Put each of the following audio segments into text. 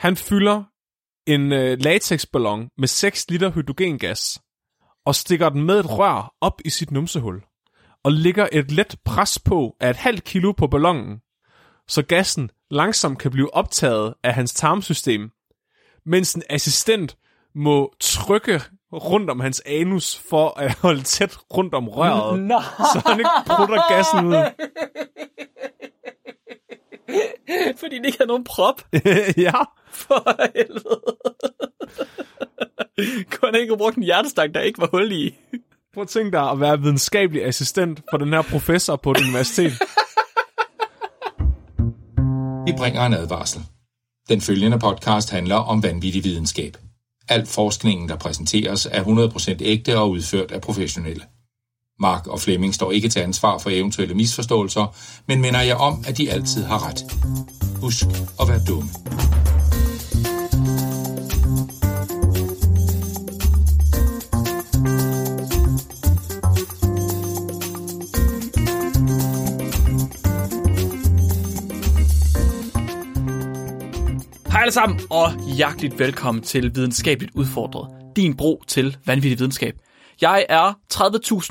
Han fylder en øh, latexballon med 6 liter hydrogengas og stikker den med et rør op i sit numsehul og lægger et let pres på af et halvt kilo på ballonen, så gassen langsomt kan blive optaget af hans tarmsystem, mens en assistent må trykke rundt om hans anus for at holde tæt rundt om røret, Nej. så han ikke prutter gassen ud. Fordi det ikke havde nogen prop. ja, For helvede. Kunne han ikke have brugt en hjertestang, der ikke var hul i? prøv at tænke dig at være videnskabelig assistent for den her professor på et universitet. Vi bringer en advarsel. Den følgende podcast handler om vanvittig videnskab. Al forskningen, der præsenteres, er 100% ægte og udført af professionelle. Mark og Flemming står ikke til ansvar for eventuelle misforståelser, men minder jeg om, at de altid har ret. Husk at være dumme. Hej alle sammen, og hjerteligt velkommen til Videnskabeligt Udfordret. Din bro til vanvittig videnskab. Jeg er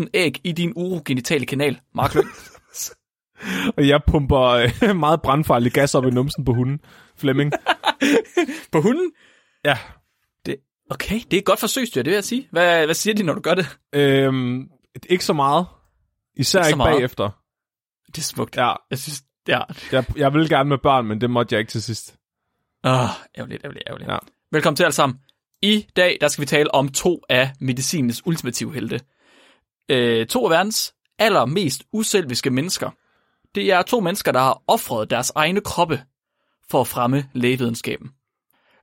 30.000 æg i din urogenitale kanal, Mark Løn. Og jeg pumper øh, meget brandfarlig gas op i numsen på hunden. Flemming. På hunden? Ja. Det, okay, det er et godt forsøgsdyr, det vil jeg sige. Hvad, hvad siger de, når du gør det? Øhm, ikke så meget. Især Ikke ikke, meget. bagefter. Det er smukt. Ja, Jeg synes, ja. jeg, jeg vil gerne med børn, men det måtte jeg ikke til sidst. Åh, oh, ærgerligt, ærgerligt, ærgerligt. Ja. Velkommen til alle sammen. I dag, der skal vi tale om to af medicinens ultimative helte. Øh, to af verdens allermest uselviske mennesker. Det er to mennesker, der har offret deres egne kroppe for at fremme lægevidenskaben.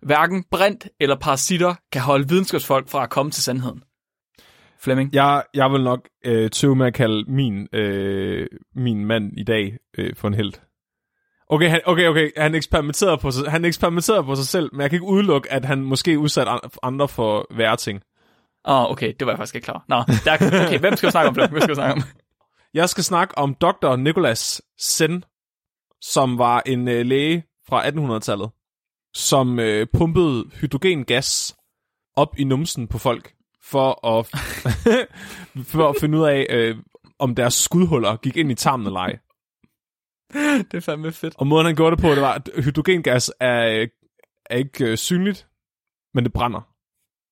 Hverken brint eller parasitter kan holde videnskabsfolk fra at komme til sandheden. Flemming? Jeg, jeg vil nok øh, tøve med at kalde min, øh, min mand i dag øh, for en held. Okay, han, okay, okay, han eksperimenterede, på sig, han eksperimenterede på sig selv, men jeg kan ikke udelukke, at han måske udsatte an- andre for værre ting. Åh, oh, okay, det var jeg faktisk ikke klar. Nå, der, okay, hvem skal vi snakke om, Flemming? Hvem skal vi snakke om? Jeg skal snakke om Dr. Nicholas Sen, som var en øh, læge fra 1800-tallet, som øh, pumpede hydrogengas op i numsen på folk, for at, for at finde ud af, øh, om deres skudhuller gik ind i tarmen eller ej. Det er fandme fedt. Og måden han gjorde det på, det var, at hydrogengas er, øh, er ikke øh, synligt, men det brænder.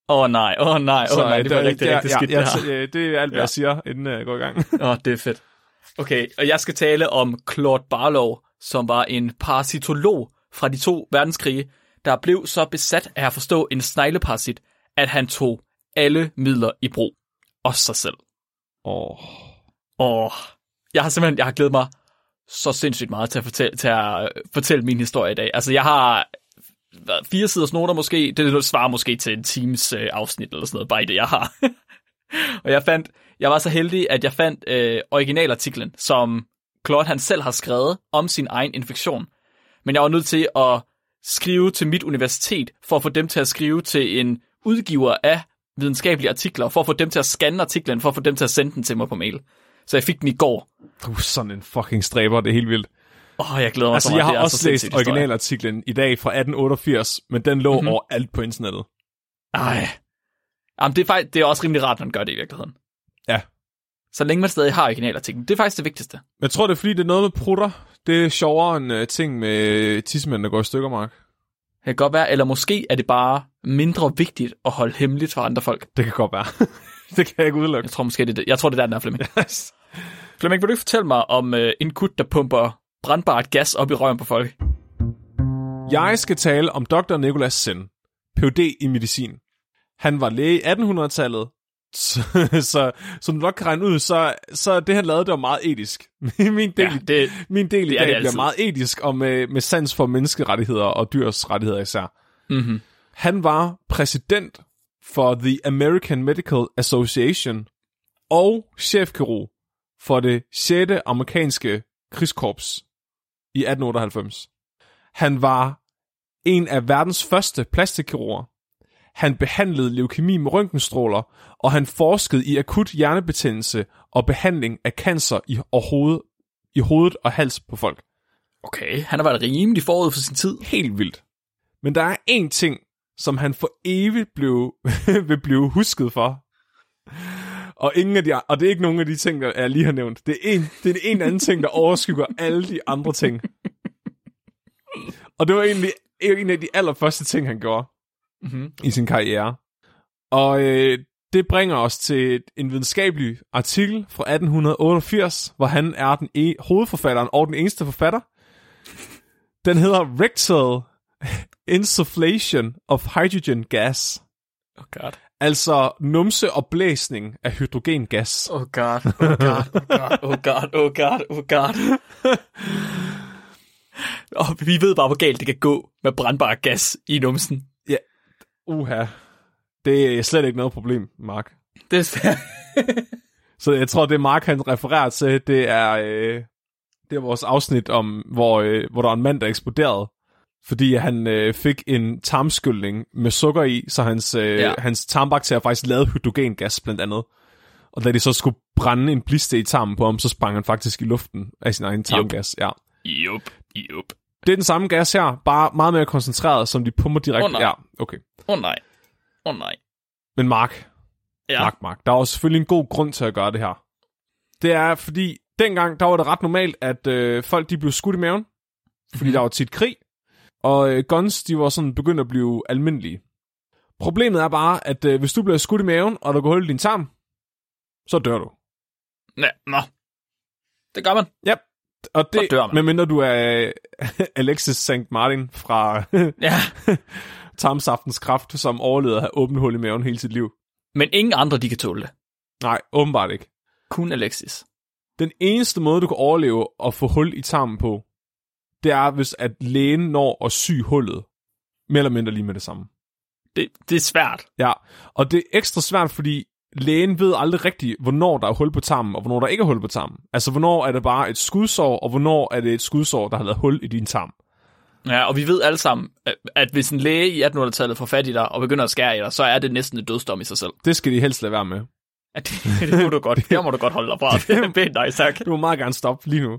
Åh oh, nej, åh oh, nej, åh oh, nej, det var øh, rigtig, rigtig ja, skidt ja, det her. ja, det er alt, hvad Ja. jeg siger, inden øh, jeg går i gang. Åh, oh, det er fedt. Okay, og jeg skal tale om Claude Barlow, som var en parasitolog fra de to verdenskrige, der blev så besat af at forstå en snegleparasit, at han tog alle midler i brug. Også sig selv. Åh, Og jeg har simpelthen jeg har glædet mig så sindssygt meget til at fortælle, til at øh, fortælle min historie i dag. Altså, jeg har hvad, fire siders noter måske. Det svarer måske til en times øh, afsnit eller sådan noget, bare i det, jeg har. og jeg fandt, jeg var så heldig, at jeg fandt øh, originalartiklen, som Claude han selv har skrevet om sin egen infektion. Men jeg var nødt til at skrive til mit universitet, for at få dem til at skrive til en udgiver af videnskabelige artikler, for at få dem til at scanne artiklen, for at få dem til at sende den til mig på mail. Så jeg fik den i går. du er sådan en fucking stræber, det er helt vildt. Åh, oh, jeg glæder mig så Altså, meget. jeg har også så læst originalartiklen i dag fra 1888, men den lå Mhm. mm-hmm. overalt på internettet. Ej. Jamen, det er, faktisk, det er også rimelig rart, når man gør det i virkeligheden. Ja. Så længe man stadig har originalartiklen. Det er faktisk det vigtigste. Jeg tror, det er fordi, det er noget med prutter. Det er sjovere end uh, ting med tissemænd, der går i stykker, Mark. Det kan godt være, eller måske er det bare mindre vigtigt at holde hemmeligt for andre folk. Det kan godt være. det kan jeg ikke udelukke. Jeg tror måske, det er. Jeg tror, det er der, den er, Flemming. Flemming, vil du ikke fortælle mig om øh, en kut, der pumper brandbart gas op i røven på folk? Jeg skal tale om Dr. Nicholas Sen, Ph.D. i medicin. Han var læge i 1800-tallet, så, så som du nok kan regne ud, så, så det han lavede, det var meget etisk. Min del, Ja, det, min del i det er dag det bliver meget etisk og med, med sans for menneskerettigheder og dyrs rettigheder især. mm-hmm. Han var præsident for The American Medical Association og chefkirurg for det 6. amerikanske krigskorps i 1898. Han var en af verdens første plastikkirurger. Han behandlede leukemi med røntgenstråler, og han forskede i akut hjernebetændelse og behandling af cancer i, og hoved, i hovedet og hals på folk. Okay, han har været rimelig forud for sin tid. Helt vildt. Men der er én ting, som han for evigt blev, vil blive husket for. Og, ingen af de, og det er ikke nogen af de ting, der jeg lige har nævnt. Det er en, det er en anden ting, der overskygger alle de andre ting. Og det var egentlig en af de allerførste ting, han gjorde Mm-hmm. i sin karriere. Og øh, det bringer os til en videnskabelig artikel fra 1888, hvor han er den e- hovedforfatteren og den eneste forfatter. Den hedder Rectal Insufflation of Hydrogen Gas. Oh god. Altså numse og blæsning af hydrogengas. Oh god. Oh god. Oh god. Oh god. Oh god. Oh god. Og vi ved bare, hvor galt det kan gå med brandbar gas i numsen. Uha. Det er slet ikke noget problem, Mark. Det er. Så jeg tror, det Mark han refererer til, det er, øh, det er vores afsnit om, hvor, øh, hvor der var en mand, der eksploderede, fordi han øh, fik en tarmskyldning med sukker i, så hans, øh, Ja. hans tarmbakterier faktisk lavede hydrogengas blandt andet. Og da de så skulle brænde en bliste i tarmen på ham, så sprang han faktisk i luften af sin egen tarmgas. Ja. Jup. Jup. Det er den samme gas her, bare meget mere koncentreret, som de pumper direkte. Åh, nej. ja, okay. Åh oh, nej. Åh oh, nej. Men Mark, Ja. Mark, Mark. Der er jo selvfølgelig en god grund til at gøre det her. Det er, fordi dengang, der var det ret normalt, at øh, folk de blev skudt i maven, fordi Mhm. der var tit krig, og øh, guns, de var sådan begyndt at blive almindelige. Problemet er bare, at øh, hvis du bliver skudt i maven, og der går hul i din tarm, så dør du. Ja, nå. Det gør man. Ja, og det, Så dør man. medmindre du er øh, Alexis St. Martin fra Ja. tarmsaftens kraft, som overlevede at have åbent hul i maven hele sit liv. Men ingen andre, de kan tåle det. Nej, åbenbart ikke. Kun Alexis. Den eneste måde, du kan overleve og få hul i tarmen på, det er, hvis at lægen når at sy hullet. Mere eller mindre lige med det samme. Det, det er svært. Ja, og det er ekstra svært, fordi lægen ved aldrig rigtigt, hvornår der er hul på tarmen, og hvornår der ikke er hul på tarmen. Altså, hvornår er det bare et skudsår, og hvornår er det et skudsår, der har lavet hul i din tarm. Ja, og vi ved alle sammen, at- hvis en læge i 1800-tallet får fat i dig og begynder at skære i dig, så er det næsten et dødsdom i sig selv. Det skal de helst lade være med. At det, det må du godt. Det må du godt holde dig fra. Det er pænt nej, tak. Du må meget gerne stoppe lige nu.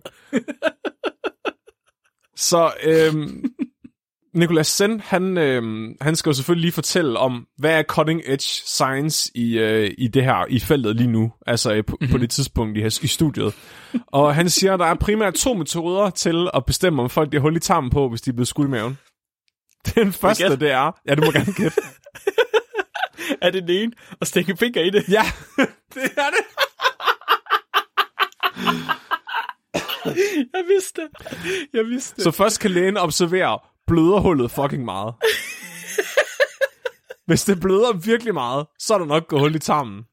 Så øhm, Nicolas Sen, han, øhm, han skal jo selvfølgelig lige fortælle om, hvad er cutting edge science i, øh, i det her, i feltet lige nu, altså øh, på, på det tidspunkt i, i studiet. Og han siger, at der er primært to metoder til at bestemme, om folk har hul i tarmen på, hvis de er blevet skudt i maven. Den første, det er... Ja, du må gerne gætte. Er det den ene? Og stikke finger i det? Ja, det er det. Jeg vidste det. Jeg vidste det. Så først kan lægen observere, bløder hullet fucking meget. Hvis det bløder virkelig meget, så er der nok gået hul i tarmen.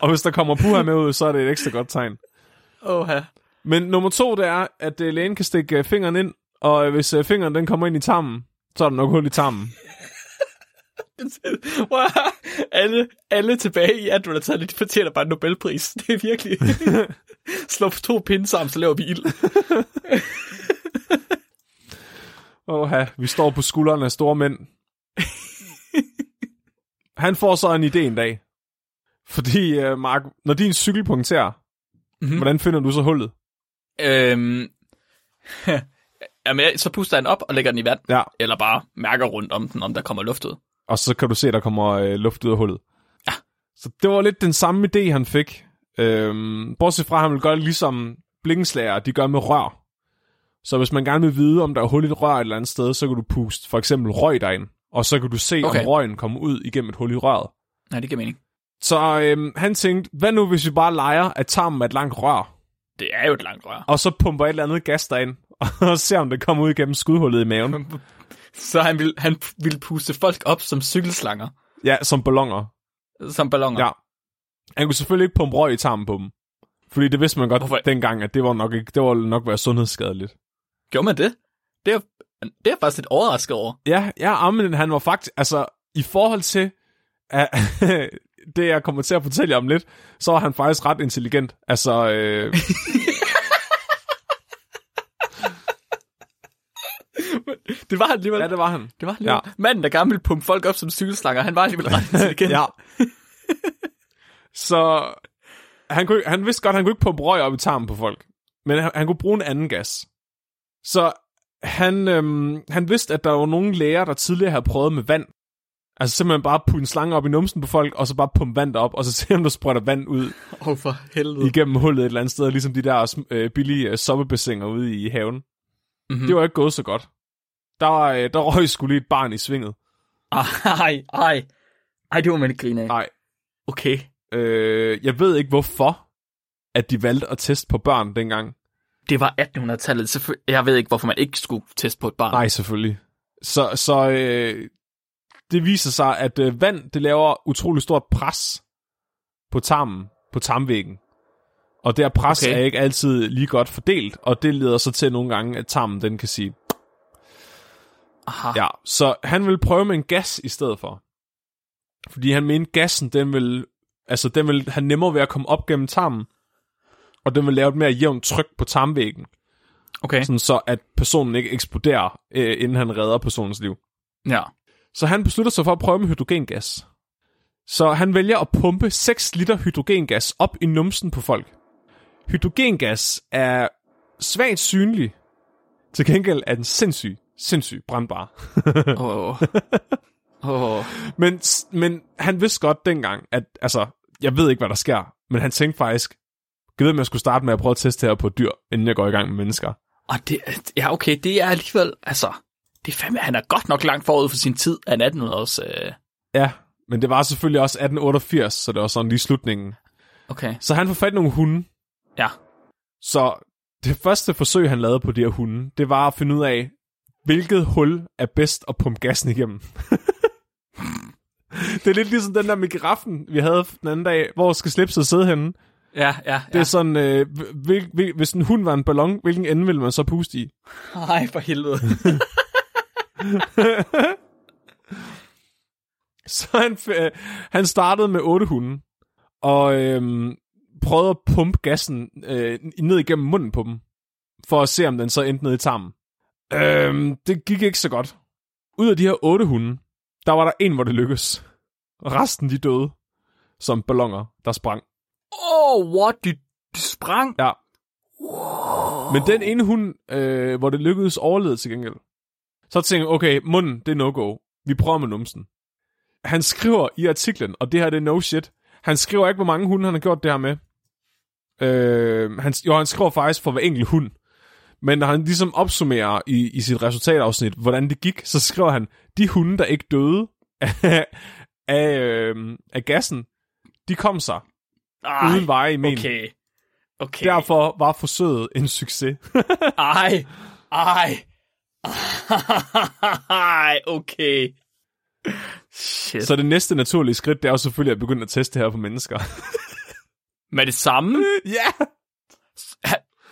Og hvis der kommer puha med ud, så er det et ekstra godt tegn. Åh, ja. Men nummer to, det er, at øh, lægen kan stikke øh, fingeren ind, og øh, hvis fingeren den kommer ind i tarmen, så er der nok hul i tarmen. Høre. alle, alle tilbage i 1800-tallet, de fortjener bare en Nobelpris. Det er virkelig... Slå to pinde sammen, så laver vi ild. Åh, vi står på skuldrene af store mænd. Han får så en idé en dag. Fordi, uh, Mark, når din cykel punkterer, Mhm. mm-hmm. hvordan finder du så hullet? Øhm, jamen, så puster den op og lægger den i vand. Ja, Eller bare mærker rundt om den, om der kommer luft ud. og så kan du se, der kommer øh, luft ud af hullet. Ja. Så det var lidt den samme idé, han fik. Øhm, bortset fra, at han vil gøre ligesom blikkenslager, de gør med rør. Så hvis man gerne vil vide, om der er hul i et rør et eller andet sted, så kan du puste for eksempel røg derind. Og så kan du se. Okay. om røgen kommer ud igennem et hul i røret. Nej, det giver mening. Så øhm, han tænkte, hvad nu hvis vi bare leger, at tarmen er et langt rør, Det er jo et langt rør. og så pumper et eller andet gas derind, og ser om det kommer ud igennem skudhullet i maven. Så han ville, han ville puste folk op som cykelslanger. Ja, som ballonger. Som ballonger. Ja. Han kunne selvfølgelig ikke pumpe røg i tarmen på dem. Fordi det vidste man godt Hvorfor? dengang, at det var nok ikke, det var nok være sundhedsskadeligt. Gjorde man det? Det er, det er faktisk lidt overrasket over. Ja, ja, men han var faktisk, altså, i forhold til at, det, jeg kommer til at fortælle jer om lidt, så var han faktisk ret intelligent. Altså, øh, Det var han alligevel. ja, det var han. det var han alligevel. Ja. Manden, der gerne ville pumpe folk op som cykelslanger, han var alligevel ret intelligent. ja. Så han, kunne, han vidste godt, at han kunne ikke pumpe røg op i tarmen på folk. Men han, han kunne bruge en anden gas. Så han, øhm, han vidste, at der var nogle læger, der tidligere havde prøvet med vand. Altså simpelthen bare putte en slange op i numsen på folk, og så bare pumpe vand op, og så se om der sprøjter vand ud Åh, oh, for helvede. igennem hullet et eller andet sted, ligesom de der øh, billige øh, soppebassiner ude i haven. Mm-hmm. Det var ikke gået så godt. Der, var, øh, der røg skulle lige et barn i svinget. Ej, ej. Ej, det var man ikke grine af. Nej, Okay. Øh, jeg ved ikke hvorfor, at de valgte at teste på børn dengang. Det var 1800-tallet. Selvføl- Jeg ved ikke, hvorfor man ikke skulle teste på et barn. Nej, selvfølgelig. Så, så øh, det viser sig, at øh, vand, det laver utrolig stort pres på tarmen, på tarmvæggen. Og det her pres okay. er ikke altid lige godt fordelt, og det leder så til nogle gange, at tarmen den kan sige, Aha. ja. Så han vil prøve med en gas i stedet for. Fordi han mente, gassen, den vil, altså, den vil have nemmere ved at komme op gennem tarmen, og den vil lave et mere jævnt tryk på tarmvæggen, Okay. sådan så at personen ikke eksploderer, øh, inden han redder personens liv. Ja. Så han beslutter sig for at prøve med hydrogengas. Så han vælger at pumpe 6 liter hydrogengas op i numsen på folk. Hydrogengas er svagt synlig. Til gengæld er den sindssyg, sindssyg brandbar. Åh. Åh. men, men han vidste godt dengang, at altså, jeg ved ikke, hvad der sker, men han tænkte faktisk, jeg ved, om jeg skulle starte med at prøve at teste her på dyr, inden jeg går i gang med mennesker. Og det, ja, okay, det er alligevel, altså, det er fandme, han er godt nok langt forud for sin tid af 1800-års, øh, Ja, men det var selvfølgelig også 1888, så det var sådan lige slutningen. okay, Så han får fat i nogle hunde, ja. Så det første forsøg, han lavede på de her hunde, det var at finde ud af, hvilket hul er bedst at pumpe gassen igennem. det er lidt ligesom den der med giraffen, vi havde den anden dag. Hvor skal slipset sidde henne? Ja, ja, Det er sådan, øh, hvil, hvil, hvis en hund var en ballon, hvilken ende ville man så puste i? Ej, for helvede. Så han, øh, han startede med otte hunde, og øh, prøvede at pumpe gassen øh, ned igennem munden på dem, for at se, om den så endte ned i tarmen. Øh, det gik ikke så godt. Ud af de her otte hunde, der var der en, hvor det lykkedes. Resten, de døde, som ballonger, der sprang. Oh, what? De, de sprang? Ja. Men den ene hund, øh, hvor det lykkedes, overlevede til gengæld. Så tænkte jeg, okay, munden, det er no-go. Vi prøver med numsen. Han skriver i artiklen, og det her det er no shit, han skriver ikke, hvor mange hunde han har gjort det her med. Øh, han, jo, han skriver faktisk for hver enkelt hund. Men når han ligesom opsummerer i, i sit resultatafsnit, hvordan det gik, så skriver han, de hunde, der ikke døde af, af, øh, af gassen, de kom sig Ej, uden veje i men. okay. Okay. Derfor var forsøget en succes. Ej, ej. Ej, okay. Shit. Så... Det næste naturlige skridt, det er jo selvfølgelig at begynde at teste det her på mennesker. Med det samme? Ja!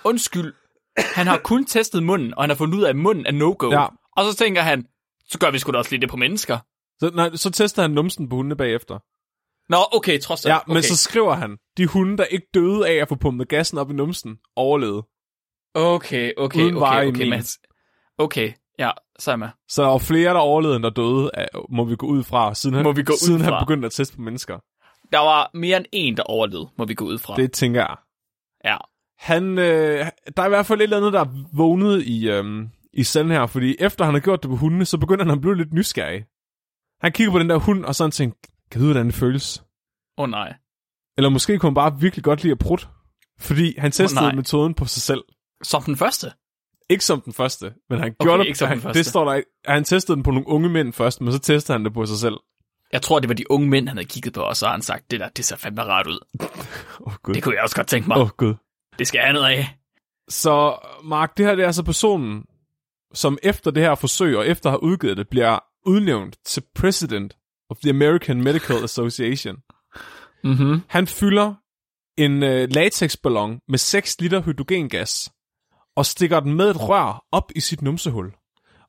Undskyld. Han har kun testet munden, og han har fundet ud af, at munden er no-go. Ja. Og så tænker han, så gør vi sgu da også lige det på mennesker. Så, nej, så tester han numsen på hundene bagefter. Nå, okay, trods alt. Ja, okay. men så skriver han, de hunde, der ikke døde af at få pumpet gassen op i numsen, overlevede. Okay, okay, Uden okay, okay. Mads. Okay, ja, så er med. Så flere, der overlevede, end der døde, må vi gå ud fra, siden han, Må vi gå siden han begyndte at teste på mennesker. Der var mere end en, der overlevede, må vi gå ud fra. Det tænker jeg. Ja. Han, øh, der er i hvert fald et eller andet, der er vågnet i, øhm, i senden her, fordi efter han har gjort det på hundene, så begynder han at blive lidt nysgerrig. Han kigger på den der hund, og sådan tænker, kan du vide, hvordan det føles? Åh oh, nej. Eller måske kunne han bare virkelig godt lide at prutte. Fordi han testede oh, metoden på sig selv. Som den første? Ikke som den første, men han Okay, gjorde det, ikke som den han, første. det står der ikke. Han testede den på nogle unge mænd først, men så testede han det på sig selv. Jeg tror, det var de unge mænd, han havde kigget på, og så har han sagt, det der, det ser fandme rart ud. Oh, gud. Det kunne jeg også godt tænke mig. Åh oh, gud. Det skal jeg have noget af. Så Mark, det her det er altså personen, som efter det her forsøg, og efter at have udgivet det, bliver udnævnt til President of the American Medical Association. Mm-hmm. Han fylder en øh, latexballon med 6 liter hydrogengas, og stikker den med et rør op i sit numsehul,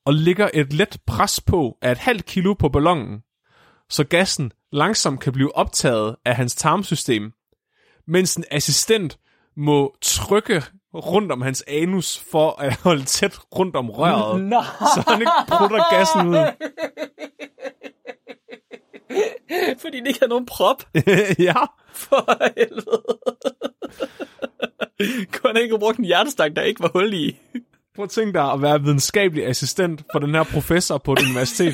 og lægger et let pres på af et halvt kilo på ballonen, så gassen langsomt kan blive optaget af hans tarmsystem, mens en assistent må trykke rundt om hans anus for at holde tæt rundt om røret, Nej. så han ikke prutter gassen ud. Fordi det ikke har nogen prop. ja, For helvede. Kunne han ikke brugt en hjertestang, der ikke var hul i? Prøv at tænke dig at være videnskabelig assistent for den her professor på et universitet.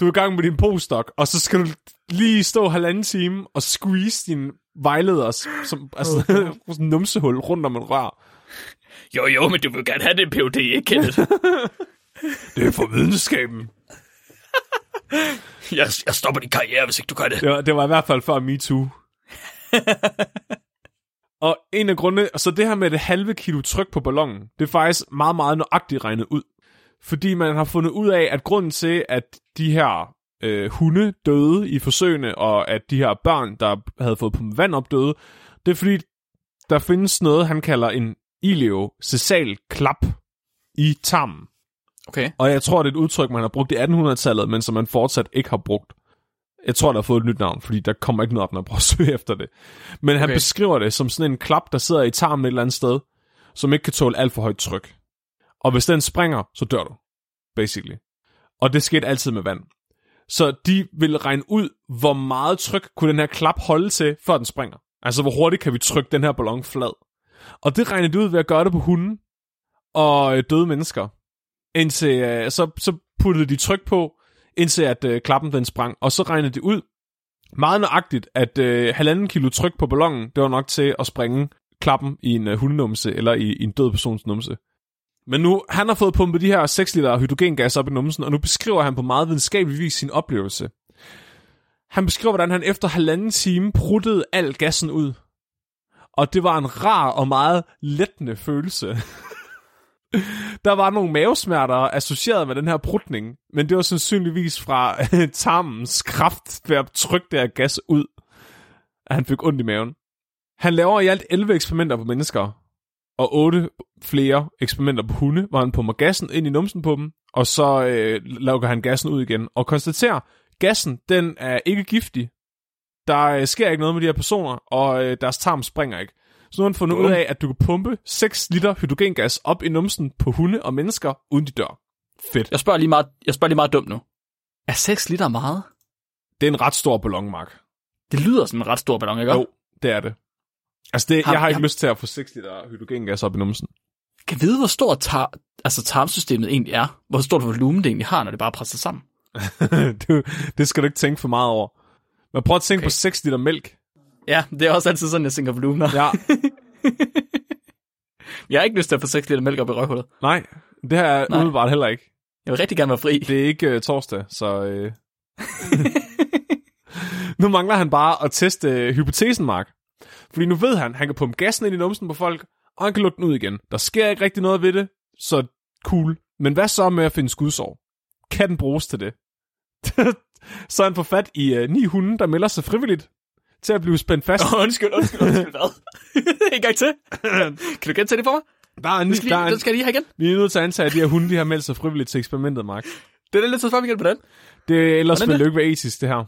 Du er i gang med din postdoc, og så skal du lige stå halvanden time og squeeze din vejleder som altså, sådan en numsehul rundt om en rør. Jo, jo, men du vil gerne have det PhD, ikke, Kenneth? Det er for videnskaben. jeg, jeg stopper din karriere, hvis ikke du gør det. Ja, det var i hvert fald før MeToo. og en af grundene, så det her med det halve kilo tryk på ballonen, det er faktisk meget, meget nøjagtigt regnet ud. Fordi man har fundet ud af, at grunden til, at de her øh, hunde døde i forsøgene, og at de her børn, der havde fået pumpet vand op, døde, det er fordi, der findes noget, han kalder en ileocecal klap i tarmen. Okay. Og jeg tror, det er et udtryk, man har brugt i 1800-tallet, men som man fortsat ikke har brugt. Jeg tror, der har fået et nyt navn, fordi der kommer ikke noget op, når jeg prøver at søge efter det. Men han Okay. beskriver det som sådan en klap, der sidder i tarmen et eller andet sted, som ikke kan tåle alt for højt tryk. Og hvis den springer, så dør du, basically. Og det skete altid med vand. Så de vil regne ud, hvor meget tryk kunne den her klap holde til, før den springer. Altså, hvor hurtigt kan vi trykke den her ballon flad. Og det regnede de ud ved at gøre det på hunden og øh, døde mennesker. Indtil, øh, så, så puttede de tryk på, indtil at øh, klappen den sprang. Og så regnede de ud meget nøjagtigt, at øh, halvanden kilo tryk på ballonen, det var nok til at springe klappen i en øh, hundenumse, eller i, i en død persons numse. Men nu, han har fået pumpet de her 6 liter hydrogengas op i numsen, og nu beskriver han på meget videnskabelig vis sin oplevelse. Han beskriver, hvordan han efter halvanden time pruttede al gassen ud. Og det var en rar og meget lettende følelse. Der var nogle mavesmerter associeret med den her prutning, men det var sandsynligvis fra tarmens kraft ved at trykke det her gas ud, at han fik ondt i maven. Han laver i alt 11 eksperimenter på mennesker, og 8 flere eksperimenter på hunde, hvor han pumper gassen ind i numsen på dem, og så øh, lukker han gassen ud igen, og konstaterer, gassen den er ikke giftig. Der øh, sker ikke noget med de her personer, og øh, deres tarm springer ikke. Så nu har han fundet ud af, at du kan pumpe 6 liter hydrogengas op i numsen på hunde og mennesker, uden de dør. Fedt. Jeg spørger lige meget, jeg spørger lige meget dumt nu. Er 6 liter meget? Det er en ret stor ballon, Mark. Det lyder som en ret stor ballon, ikke? Jo, det er det. Altså, det, Har- jeg har ikke har- lyst til at få 6 liter hydrogengas op i numsen. Kan vide, hvor stort tar, altså tarmsystemet egentlig er? Hvor stort volumen det egentlig har, når det bare er presset sammen? det, det skal du ikke tænke for meget over. Men prøv at tænke Okay. på 6 liter mælk. Ja, det er også altid sådan, jeg tænker volumener. Ja, Jeg har ikke lyst til at få 6 liter mælk op i røvhullet. nej, det har jeg Nej. umiddelbart heller ikke. Jeg vil rigtig gerne være fri. Det er ikke uh, torsdag, så... Uh... nu mangler han bare at teste uh, hypotesen, Mark. Fordi nu ved han, han kan pumpe gassen ind i numsen på folk, og han kan lukke den ud igen. Der sker ikke rigtig noget ved det, så cool. Men hvad så med at finde skudsår? Kan den bruges til det? så han får fat i uh, ni hunde, der melder sig frivilligt til at blive spændt fast. Oh, undskyld, undskyld, undskyld, hvad? en gang til. kan du gentage det for mig? Der er en, Den skal, der er en, skal jeg lige have igen. vi er nødt til at antage, at de her hunde de har meldt sig frivilligt til eksperimentet, Mark. Det er lidt så vi kan på den. Det ellers Hvordan vil det? det ikke være etisk, det her.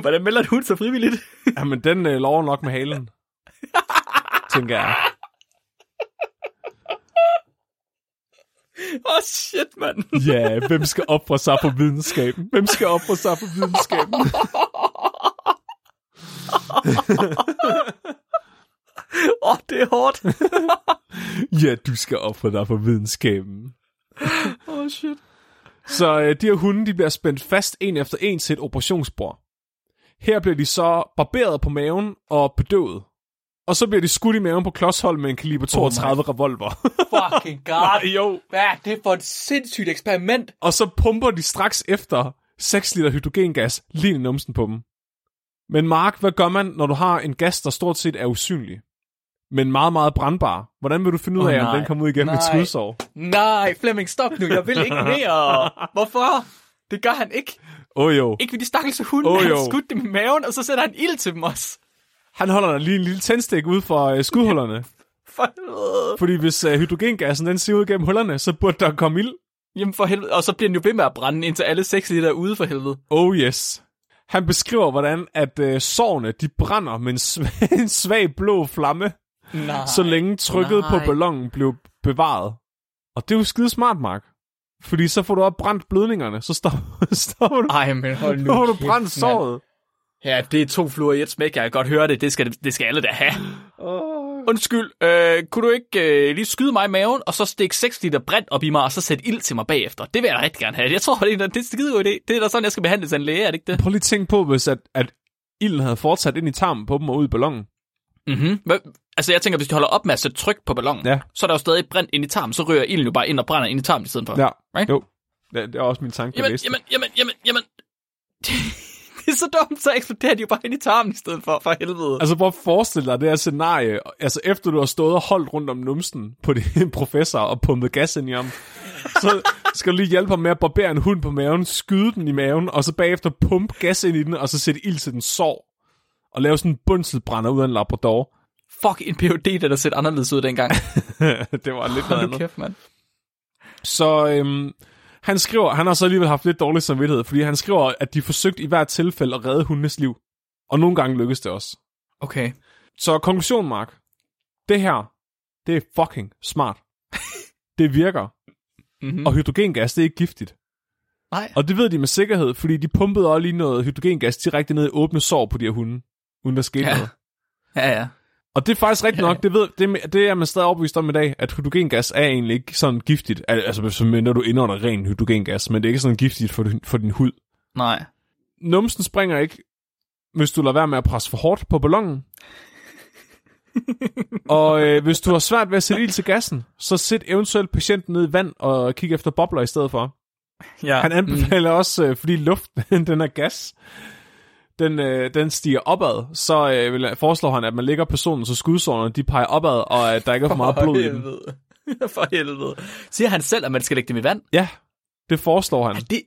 Hvordan melder en hund sig frivilligt? Jamen, den øh, lover nok med halen. tænker jeg. Åh, oh, shit, mand. Ja, hvem skal ofre sig for videnskaben? Hvem skal ofre sig for videnskaben? Åh, oh, det er hårdt. Ja, du skal ofre dig for videnskaben. Åh, oh, shit. Så øh, de her hunde, de bliver spændt fast en efter en til et operationsbord. Her bliver de så barberet på maven og bedøvet. Og så bliver de skudt i maven på klodshold med en kaliber 32 oh revolver. Fucking god. jo. Hvad er det for et sindssygt eksperiment? Og så pumper de straks efter 6 liter hydrogengas lige i numsen på dem. Men Mark, hvad gør man, når du har en gas, der stort set er usynlig? Men meget, meget brandbar. Hvordan vil du finde ud af, om nej. den kommer ud igen med et Nej. skudsår? Nej, Flemming, stop nu. Jeg vil ikke mere. Hvorfor? Det gør han ikke. Åh oh, jo. Ikke ved de stakkelse hunde. Oh, han jo. har skudt dem i maven, og så sætter han ild til dem også. Han holder der lige en lille tændstik ud for øh, skudhullerne. For helvede. Fordi hvis øh, hydrogengassen den siger ud gennem hullerne, så burde der komme ild. Jamen for helvede. Og så bliver den jo ved med at brænde, indtil alle 6 liter er ude for helvede. Oh yes. Han beskriver, hvordan at øh, sårene, de brænder med en svag, en svag blå flamme, Nej. så længe trykket nej. på ballonen blev bevaret. Og det er jo skide smart, Mark. Fordi så får du op brændt blødningerne, så står, står du, Ej, men hold nu nu har du brændt såret. Ja, det er to fluer i et smæk. Jeg kan godt høre det. Det skal, det skal alle da have. Oh, undskyld, øh, kunne du ikke øh, lige skyde mig i maven, og så stikke 6 liter brændt op i mig, og så sætte ild til mig bagefter? Det vil jeg da rigtig gerne have. Jeg tror, det er, det er en skide god idé. Det er da sådan, jeg skal behandles af en læge, er det ikke det? Prøv lige at tænke på, hvis at, at ilden havde fortsat ind i tarmen på dem og ud i ballonen. Mm-hmm. Altså, jeg tænker, hvis de holder op med at sætte tryk på ballonen, Ja. så er der jo stadig brændt ind i tarmen, så rører ilden jo bare ind og brænder ind i tarmen i stedet for. Ja, Right? jo. Det, det er også min tanke, Jamen, jamen, jamen, jamen, jamen. Er så dumt, så eksploderer de jo bare ind i tarmen i stedet for, for helvede. Altså prøv at forestille dig det her scenarie, altså efter du har stået og holdt rundt om numsen på din professor og pumpet gas ind i ham, så skal du lige hjælpe ham med at barbere en hund på maven, skyde den i maven, og så bagefter pumpe gas ind i den, og så sætte ild til den sår, og lave sådan en bundselbrænder ud af en labrador. Fuck, en PhD, der der set anderledes ud dengang. det var lidt noget andet. kæft, mand. Så øhm, han skriver, han har så alligevel haft lidt dårlig samvittighed, fordi han skriver, at de forsøgte i hvert tilfælde at redde hundenes liv. Og nogle gange lykkedes det også. Okay. Så konklusion, Mark. Det her, det er fucking smart. det virker. Mm-hmm. Og hydrogengas, det er ikke giftigt. Nej. Og det ved de med sikkerhed, fordi de pumpede også lige noget hydrogengas direkte ned i åbne sår på de her hunde, uden der skete Ja. noget. Ja, ja. Og det er faktisk rigtigt nok, det, ved, det, det er man stadig overbevist om i dag, at hydrogengas er egentlig ikke sådan giftigt. Al- Altså, når du indånder ren hydrogengas, men det er ikke sådan giftigt for, din- for din hud. Nej. Numsen springer ikke, hvis du lader være med at presse for hårdt på ballonen. og øh, hvis du har svært ved at sætte ild til gassen, så sæt eventuelt patienten ned i vand og kig efter bobler i stedet for. Ja. Han anbefaler mm. også, øh, fordi luften, den er gas, den, øh, den stiger opad, så øh, vil, foreslår han, at man lægger personen, så skudsårene de peger opad, og at der ikke er for meget blod i dem. For helvede. Siger han selv, at man skal lægge dem i vand? Ja, det foreslår han. Er det...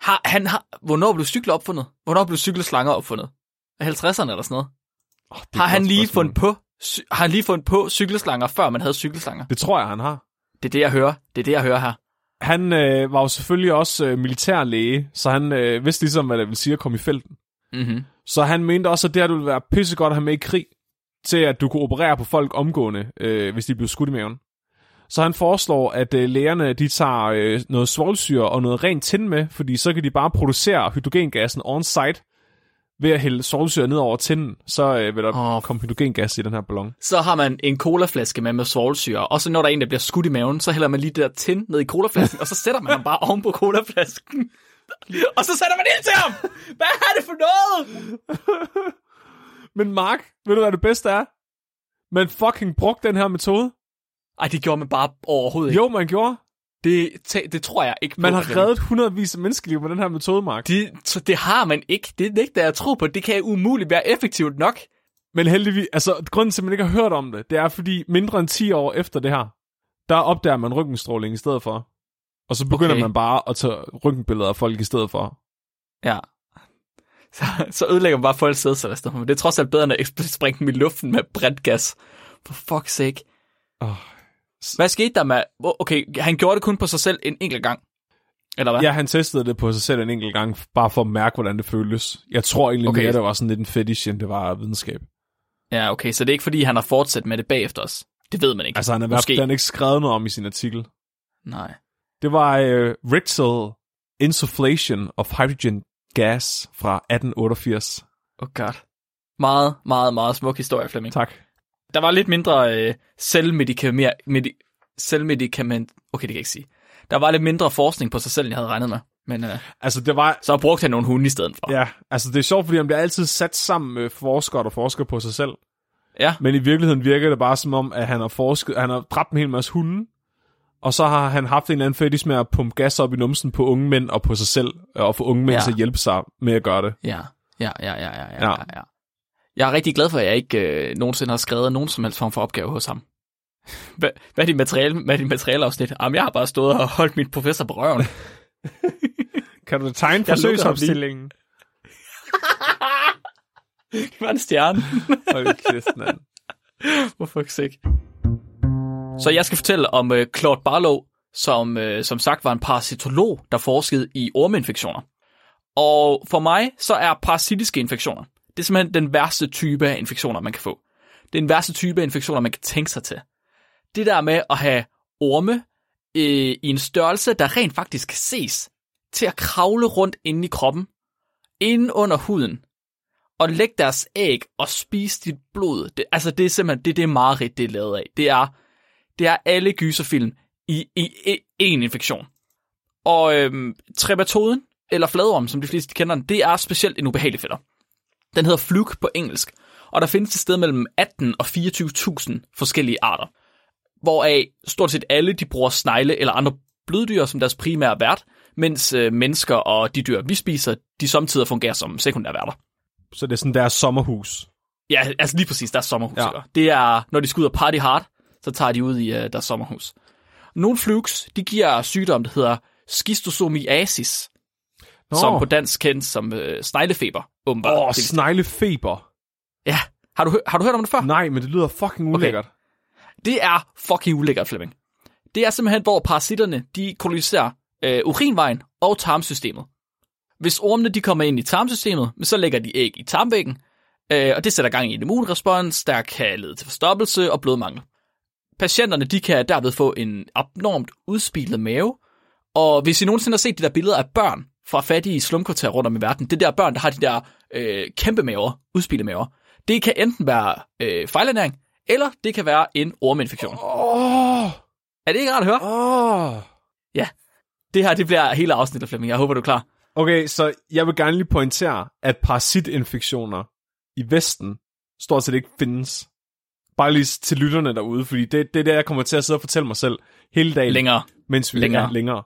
Har, han har... Hvornår blev cykler opfundet? Hvornår blev cykelslanger opfundet? Er 50'erne eller sådan noget? Oh, Har han lige spørgsmål. fundet på... Har han lige fundet på cykelslanger, før man havde cykelslanger? Det tror jeg, han har. Det er det, jeg hører. Det er det, jeg hører her. Han øh, var jo selvfølgelig også øh, militærlæge, så han øh, vidste ligesom, hvad det vil sige at komme i felten. Mm-hmm. Så han mente også, at det her ville være pissegodt at have med i krig, til at du kunne operere på folk omgående, øh, hvis de blev skudt i maven. Så han foreslår, at øh, lægerne de tager øh, noget svovlsyre og noget rent tin med, fordi så kan de bare producere hydrogengassen on-site ved at hælde svovlsyre ned over tinden. Så øh, vil der oh. komme hydrogengas i den her ballon. Så har man en colaflaske med med svovlsyre, og så når der er en, der bliver skudt i maven, så hælder man lige det der tin ned i colaflasken, og så sætter man ham bare oven på colaflasken. Og så sætter man ind til ham! Hvad er det for noget? Men Mark, ved du hvad det bedste er? Man fucking brugte den her metode. Ej, det gjorde man bare overhovedet ikke. Jo, man gjorde. Det, tæ- det tror jeg ikke på. Man har Flemming. reddet hundredvis af menneskeliv med den her metode, Mark. Det, så det har man ikke. Det nægter jeg at tro på. Det kan umuligt være effektivt nok. Men heldigvis, altså grunden til, at man ikke har hørt om det, det er fordi mindre end 10 år efter det her, der opdager man røntgenstråling i stedet for. Og så begynder Okay. man bare at tage røntgenbilleder af folk i stedet for. Ja. Så, så ødelægger man bare folks sædceller. Men det er trods alt bedre, end at springe dem i luften med brændt gas. For fuck's sake. Oh. Hvad skete der med... Okay, han gjorde det kun på sig selv en enkelt gang. Eller hvad? Ja, han testede det på sig selv en enkelt gang, bare for at mærke, hvordan det føltes. Jeg tror egentlig Okay. mere, det var sådan lidt en fetish, end det var videnskab. Ja, okay. Så det er ikke fordi, han har fortsat med det bagefter os. Det ved man ikke. Altså, han har Måske. han ikke skrevet noget om i sin artikel. Nej. Det var uh, Rectal Insufflation of Hydrogen Gas fra 1888. Oh god. Meget, meget, meget smuk historie, Flemming. Tak. Der var lidt mindre øh, selvmedikament... Medi- selvmedikament... Okay, det kan jeg ikke sige. Der var lidt mindre forskning på sig selv, end jeg havde regnet med. Men øh, Altså, det var... så brugte han nogle hunde i stedet for. Ja, altså det er sjovt, fordi han bliver altid sat sammen med forskere, der forsker på sig selv. ja. Men i virkeligheden virker det bare som om, at han har forsket, han har dræbt en hel masse hunde, og så har han haft en eller anden fetish med at pumpe gas op i numsen på unge mænd og på sig selv, og få unge mænd Ja. til at hjælpe sig med at gøre det. Ja, ja, ja, ja, ja, ja, Ja. ja. Jeg er rigtig glad for, at jeg ikke øh, nogensinde har skrevet nogen som helst form for opgave hos ham. Hvad, hvad er dit materiale, hvad er dit materialeafsnit? Jamen, jeg har bare stået og holdt min professor på røven. Kan du tegne forsøgsopstillingen? Det var en stjerne. Hold kæft, mand. For fuck's sake. Så jeg skal fortælle om uh, Claude Barlow, som uh, som sagt var en parasitolog, der forskede i ormeinfektioner. Og for mig, så er parasitiske infektioner, det er simpelthen den værste type af infektioner, man kan få. Det er den værste type af infektioner, man kan tænke sig til. Det der med at have orme øh, i en størrelse, der rent faktisk kan ses, til at kravle rundt inde i kroppen, inde under huden, og lægge deres æg og spise dit blod. Det, altså, det er simpelthen det, det er meget rigtigt, det er lavet af. Det er, det er alle gyserfilm i, i, i en infektion. Og øhm, trematoden, eller fladorm, som de fleste kender den, det er specielt en ubehagelig fælder. Den hedder fluke på engelsk, og der findes et sted mellem 18 og 24.000 forskellige arter, hvoraf stort set alle de bruger snegle eller andre bløddyr som deres primære vært, mens øh, mennesker og de dyr, vi spiser, de samtidig fungerer som sekundære værter. Så det er sådan deres sommerhus. Ja, altså lige præcis, deres sommerhus. Ja. Det er, når de skal ud og party hard, så tager de ud i uh, deres sommerhus. Nogle flukes, de giver sygdom, der hedder schistosomiasis, Nå, som på dansk kendes som uh, sneglefeber, åbenbart. åh, sneglefeber. ja. Har du, har du hørt om det før? Nej, men det lyder fucking ulækkert. Det er fucking ulækkert, Flemming. Det er simpelthen, hvor parasitterne, de koloniserer øh, urinvejen og tarmsystemet. Hvis ormene de kommer ind i tarmsystemet, så lægger de æg i tarmvæggen, øh, og det sætter gang i en immunrespons, der kan lede til forstoppelse og blodmangel. Patienterne de kan derved få en abnormt udspilet mave, og hvis I nogensinde har set de der billeder af børn fra fattige slumkvarterer rundt om i verden, det der børn, der har de der øh, kæmpe maver, udspilede maver, det kan enten være øh, fejlernæring, eller det kan være en ormeinfektion. Åh, Er det ikke rart at høre? åh. Det her, det bliver hele afsnittet, Flemming. Jeg håber, du er klar. Okay, så jeg vil gerne lige pointere, at parasitinfektioner i Vesten stort set ikke findes. Bare lige til lytterne derude, fordi det, det er det, jeg kommer til at sidde og fortælle mig selv hele dagen, Længere. mens vi Længere. er længere.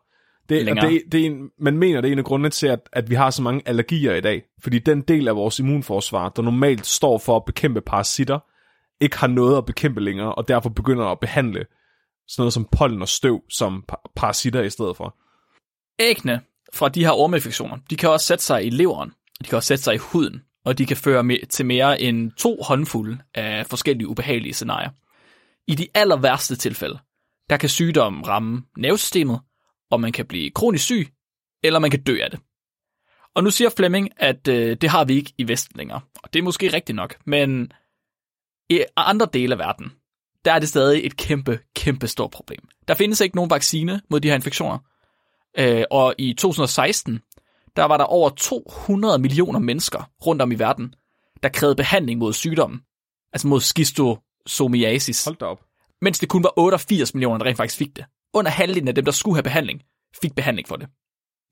Det, Længere. Og det, det er en, man mener, det er en af grundene til, at, at vi har så mange allergier i dag. Fordi den del af vores immunforsvar, der normalt står for at bekæmpe parasitter, ikke har noget at bekæmpe længere, og derfor begynder at behandle sådan noget som pollen og støv som pa- parasitter i stedet for. Æggene fra de her ormeinfektioner, de kan også sætte sig i leveren, de kan også sætte sig i huden, og de kan føre med, til mere end to håndfulde af forskellige ubehagelige scenarier. I de aller værste tilfælde, der kan sygdommen ramme nervesystemet, og man kan blive kronisk syg, eller man kan dø af det. Og nu siger Flemming, at øh, det har vi ikke i Vesten længere. Og det er måske rigtigt nok, men i andre dele af verden, der er det stadig et kæmpe, kæmpe stort problem. Der findes ikke nogen vaccine mod de her infektioner. Øh, og i 2016, der var der over 200 millioner mennesker rundt om i verden, der krævede behandling mod sygdommen. Altså mod schistosomiasis. Hold da op. Mens det kun var 88 millioner, der rent faktisk fik det. Under halvdelen af dem, der skulle have behandling, fik behandling for det.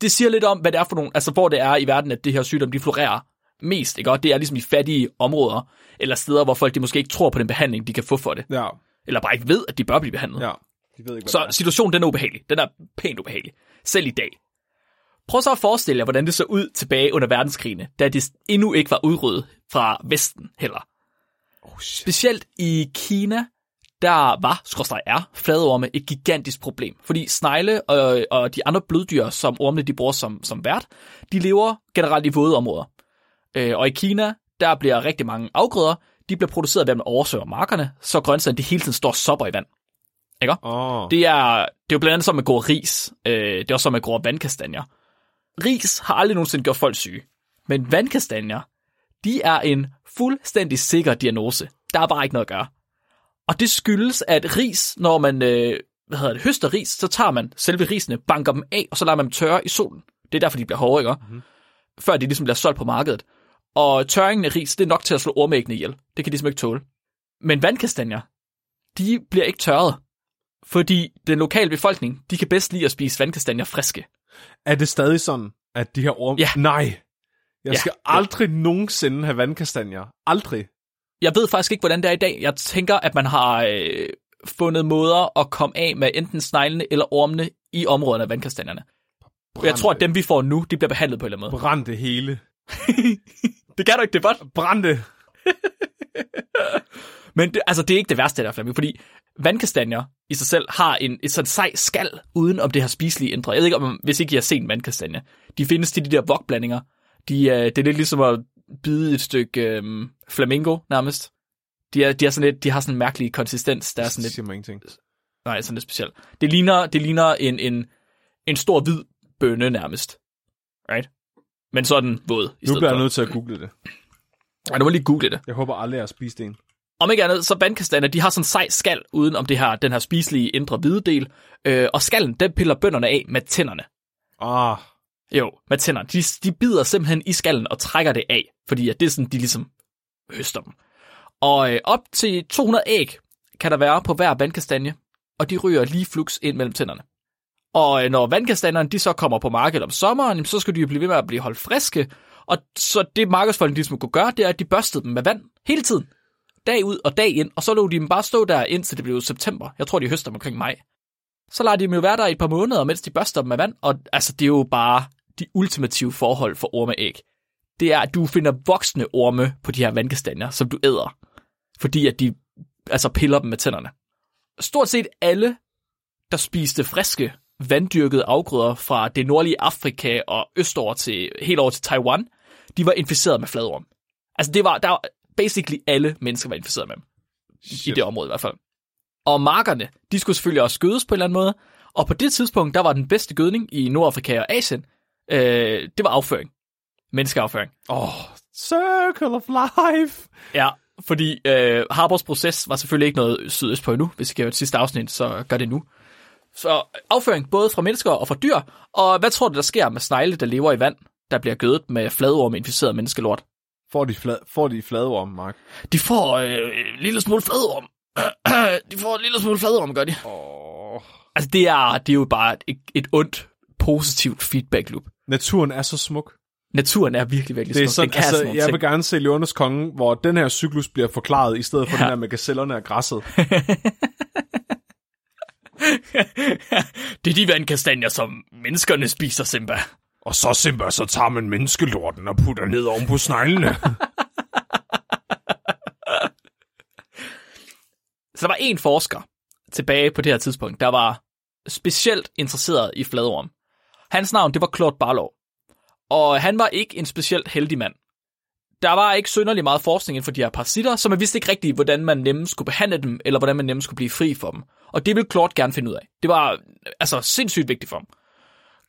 Det siger lidt om, hvad det er for nogle, altså hvor det er i verden, at det her sygdom, de florerer mest, ikke? Og det er ligesom i fattige områder, eller steder, hvor folk de måske ikke tror på den behandling, de kan få for det. Ja, Eller bare ikke ved, at de bør blive behandlet. ja. De ved ikke, hvad Så er. situationen den er ubehagelig. Den er pænt ubehagelig. Selv i dag. Prøv så at forestille jer, hvordan det så ud tilbage under verdenskrigene, da det endnu ikke var udryddet fra Vesten heller. Oh, shit. Specielt i Kina, der var, skorstræk er, fladorme et gigantisk problem. Fordi snegle og, og de andre bløddyr, som ormene de bruger som, som vært, de lever generelt i våde områder. Øh, og i Kina, der bliver rigtig mange afgrøder, de bliver produceret ved at man oversøger markerne, så grøntsagerne de hele tiden står sopper i vand. Ikke? Oh. Det er, det er jo blandt andet som med grå ris. Øh, det er også som med grå vandkastanjer. Ris har aldrig nogensinde gjort folk syge. Men vandkastanjer, de er en fuldstændig sikker diagnose. Der er bare ikke noget at gøre. Og det skyldes, at ris, når man øh, hvad hedder det, høster ris, så tager man selve risene, banker dem af, og så lader man dem tørre i solen. Det er derfor, de bliver hårde, ikke? Mm-hmm. Før de ligesom bliver solgt på markedet. Og tørringen af ris, det er nok til at slå ormæggene ihjel. Det kan de simpelthen ikke tåle. Men vandkastanjer, de bliver ikke tørret. Fordi den lokale befolkning, de kan bedst lide at spise vandkastanjer friske. Er det stadig sådan, at de her orme... Ja. Nej. Jeg Ja. skal aldrig nogensinde have vandkastanjer. Aldrig. Jeg ved faktisk ikke, hvordan det er i dag. Jeg tænker, at man har øh, fundet måder at komme af med enten sneglene eller ormene i områderne af vandkastanjerne. Og jeg tror, at dem, vi får nu, de bliver behandlet på en eller anden måde. Brænd det hele. Det kan du ikke, det er godt. Brænd det. Men det, altså, det er ikke det værste der, Flemming, fordi vandkastanjer i sig selv har en, et sådan sej skal, uden om det har spiselige indre. Jeg ved ikke, om, hvis ikke I har set en vandkastanje. De findes til de der vokblandinger. De, er, det er lidt ligesom at bide et stykke øhm, flamingo, nærmest. De, er, de, er sådan lidt, de har sådan en mærkelig konsistens, der er sådan Det lidt mig ingenting. Nej, sådan lidt specielt. Det ligner, det ligner en, en, en stor hvid bønne nærmest. Right? Men så er den våd i Nu bliver jeg nødt til at google det. Ja, du må lige google det. Jeg håber aldrig, jeg har spist en. Om ikke andet, så vandkastaner, de har sådan en sej skal uden om det her, den her spiselige indre hvide del. Øh, og skallen, den piller bønderne af med tænderne. Ah, Jo, med tænderne. De, de bider simpelthen i skallen og trækker det af, fordi at det er sådan, de ligesom høster dem. Og øh, op til 200 æg kan der være på hver vandkastanje, og de ryger lige flux ind mellem tænderne. Og øh, når vandkastanjerne de så kommer på markedet om sommeren, så skal de jo blive ved med at blive holdt friske. Og så det markedsfolk ligesom kunne gøre, det er, at de børstede dem med vand hele tiden. Dag ud og dag ind, og så lå de dem bare stå der indtil det blev september. Jeg tror, de høster dem omkring maj. Så lader de dem jo være der i et par måneder, mens de børster dem med vand. Og altså, det er jo bare de ultimative forhold for ormeæg. Det er, at du finder voksne orme på de her vandkastanjer, som du æder. Fordi at de altså piller dem med tænderne. Stort set alle, der spiste friske, vanddyrkede afgrøder fra det nordlige Afrika og østover til, helt over til Taiwan, de var inficeret med fladorm. Altså det var, der var basically alle mennesker var inficeret med dem. Shit. I det område i hvert fald. Og markerne, de skulle selvfølgelig også gødes på en eller anden måde. Og på det tidspunkt, der var den bedste gødning i Nordafrika og Asien, øh, det var afføring. Menneskeafføring. Åh, oh, circle of life. Ja, fordi øh, Harbors proces var selvfølgelig ikke noget sydøst på endnu. Hvis I kan et sidste afsnit, så gør det nu. Så afføring både fra mennesker og fra dyr. Og hvad tror du, der sker med snegle, der lever i vand, der bliver gødet med fladorm inficeret menneskelort? Får de, flad, får de fladorm, Mark? De får øh, en lille smule fladorm. de får en lille smule fladorm, gør de. Oh. Altså, det er, det er jo bare et, et ondt, positivt feedback loop. Naturen er så smuk. Naturen er virkelig, virkelig Det er smuk. sådan, Den kan altså, jeg ting. vil gerne se Leones Konge, hvor den her cyklus bliver forklaret, i stedet for Ja. den her med gazellerne og græsset. det er de vandkastanjer, som menneskerne spiser, Simba. Og så Simba, så tager man menneskelorten og putter ned oven på sneglene. Så der var en forsker tilbage på det her tidspunkt, der var specielt interesseret i fladorm. Hans navn, det var Claude Barlow. Og han var ikke en specielt heldig mand. Der var ikke synderlig meget forskning inden for de her parasitter, så man vidste ikke rigtigt, hvordan man nemmest skulle behandle dem, eller hvordan man nemmest skulle blive fri for dem. Og det ville Claude gerne finde ud af. Det var altså sindssygt vigtigt for ham.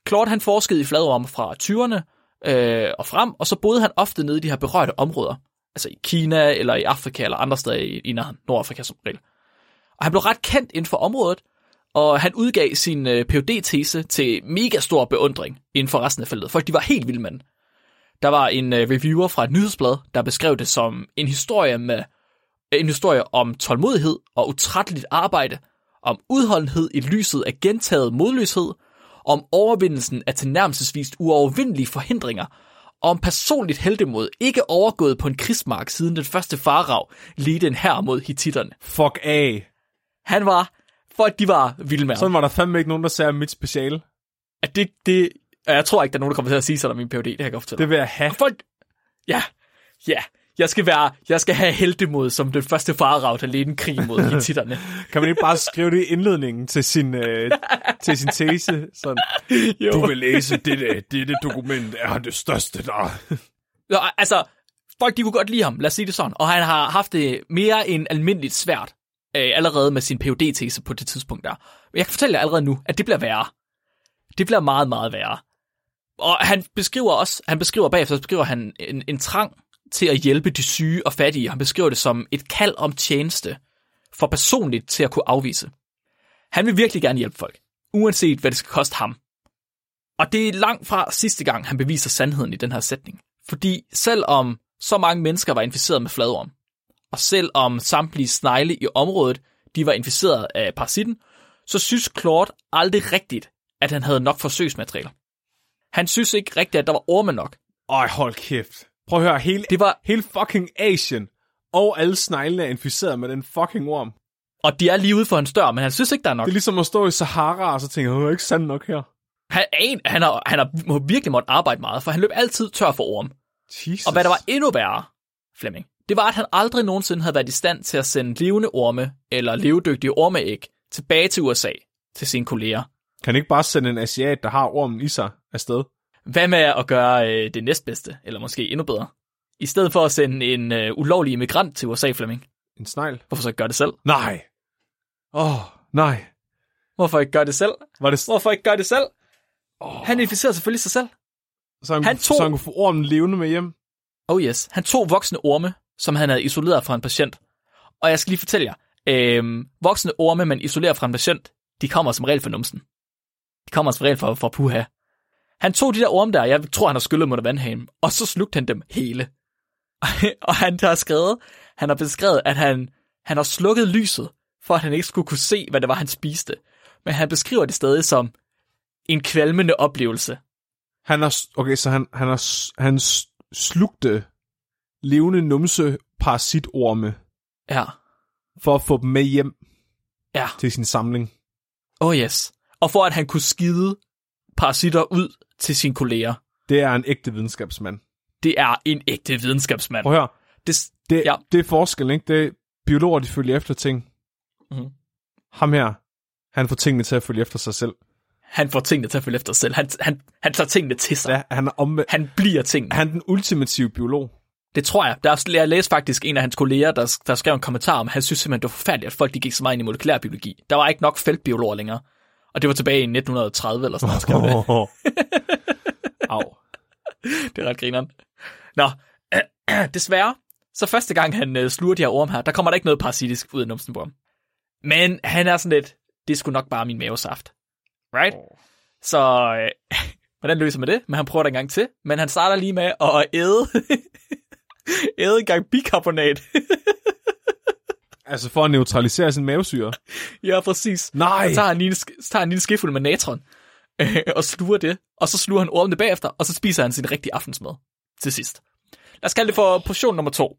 Claude han forskede i fladorme fra 20'erne øh, og frem, og så boede han ofte nede i de her berørte områder. Altså i Kina, eller i Afrika, eller andre steder i, i Nordafrika som regel. Og han blev ret kendt inden for området, og han udgav sin øh, phd tese til mega stor beundring inden for resten af feltet. Folk de var helt vilde med den. Der var en øh, reviewer fra et nyhedsblad, der beskrev det som en historie med en historie om tålmodighed og utrætteligt arbejde, om udholdenhed i lyset af gentaget modløshed, om overvindelsen af tilnærmelsesvist uovervindelige forhindringer, og om personligt heldemod ikke overgået på en krigsmark siden den første farag ledte en her mod hititterne. Fuck af. Han var, folk de var vilde med ham. Sådan var der fandme ikke nogen, der sagde mit speciale. At det, det, og jeg tror ikke, der er nogen, der kommer til at sige sådan om min PhD, det kan jeg godt fortælle. Det vil jeg have. Og folk, ja, ja, jeg skal være, jeg skal have heldemod som den første farag, der ledte en krig mod hititterne. Kan man ikke bare skrive det i indledningen til sin, øh, til sin tese? Sådan, Jo. du vil læse dette, dette dokument er det største der. Nå, altså, folk de kunne godt lide ham, lad os sige det sådan. Og han har haft det mere end almindeligt svært, øh, allerede med sin phd tese på det tidspunkt der. Men jeg kan fortælle jer allerede nu, at det bliver værre. Det bliver meget, meget værre. Og han beskriver også, han beskriver bagefter, så beskriver han en, en trang til at hjælpe de syge og fattige. Han beskriver det som et kald om tjeneste, for personligt til at kunne afvise. Han vil virkelig gerne hjælpe folk, uanset hvad det skal koste ham. Og det er langt fra sidste gang, han beviser sandheden i den her sætning. Fordi selvom så mange mennesker var inficeret med fladorm, og selvom samtlige snegle i området, de var inficeret af parasitten, så synes Claude aldrig rigtigt, at han havde nok forsøgsmaterialer. Han synes ikke rigtigt, at der var orme nok. Ej, hold kæft. Prøv at høre, hele, Det var, hele fucking Asien og alle sneglene er inficeret med den fucking orm. og de er lige ude for hans dør, men han synes ikke, der er nok. Det er ligesom at stå i Sahara, og så tænker jeg, det er ikke sandt nok her. Han, en, han, har, han har må virkelig måttet arbejde meget, for han løb altid tør for orm. Jesus. Og hvad der var endnu værre, Flemming, det var, at han aldrig nogensinde havde været i stand til at sende levende orme eller levedygtige ormeæg tilbage til USA til sine kolleger. Kan ikke bare sende en asiat, der har ormen i sig, afsted? Hvad med at gøre øh, det næstbedste, eller måske endnu bedre? I stedet for at sende en øh, ulovlig immigrant til USA, Flemming. En snegl? Hvorfor så ikke gøre det selv? Nej. Åh, oh, nej. Hvorfor ikke gøre det selv? Var det, Hvorfor ikke gøre det selv? Oh. Han inficerede selvfølgelig sig selv. så, han, han tog- så han kunne få ormen levende med hjem? Oh yes. Han tog voksne orme, som han havde isoleret fra en patient. Og jeg skal lige fortælle jer, øh, voksne orme, man isolerer fra en patient, de kommer som regel fra numsen. De kommer som regel fra, fra puha. Han tog de der orme der, jeg tror, han har skyllet mod vandhanen, og så slugte han dem hele. og han har skrevet, han har beskrevet, at han, han har slukket lyset, for at han ikke skulle kunne se, hvad det var, han spiste. Men han beskriver det stadig som en kvalmende oplevelse. Han har, okay, så han, han, har, han slugte levende numse parasitorme Ja. for at få dem med hjem Ja. til sin samling. Oh yes. Og for at han kunne skide parasitter ud til sine kolleger. Det er en ægte videnskabsmand. Det er en ægte videnskabsmand. Prøv at høre. Det, Det, Ja. det er forskellen, ikke? Det er biologer, de følger efter ting. Mhm. Ham her, han får tingene til at følge efter sig selv. han får tingene til at følge efter sig selv. Han, han, han tager tingene til sig. Ja, han er, omve- Han bliver tingene. han er den ultimative biolog. Det tror jeg. Der er, jeg læste faktisk en af hans kolleger, der, der skrev en kommentar om, at han synes simpelthen, det var forfærdeligt, at folk de gik så meget ind i molekylærbiologi. Der var ikke nok feltbiologer længere. Og det var tilbage i 1930 eller sådan noget, skrev det. Au. Det er ret grineren. Nå, desværre, så første gang han øh, sluger de her orm her, der kommer der ikke noget parasitisk ud af numsen på ham. Men han er sådan lidt, det skulle nok bare min mavesaft. Right? Så øh, hvordan løser man det? Men han prøver det en gang til. Men han starter lige med at æde, æde en gang bikarbonat. Altså for at neutralisere sin mavesyre. ja, præcis. Nej! Så tager han lige en, så tager han lige en skefuld med natron, øh, og sluger det. Og så sluger han ormene bagefter, og så spiser han sin rigtige aftensmad til sidst. Lad os kalde det for portion nummer to.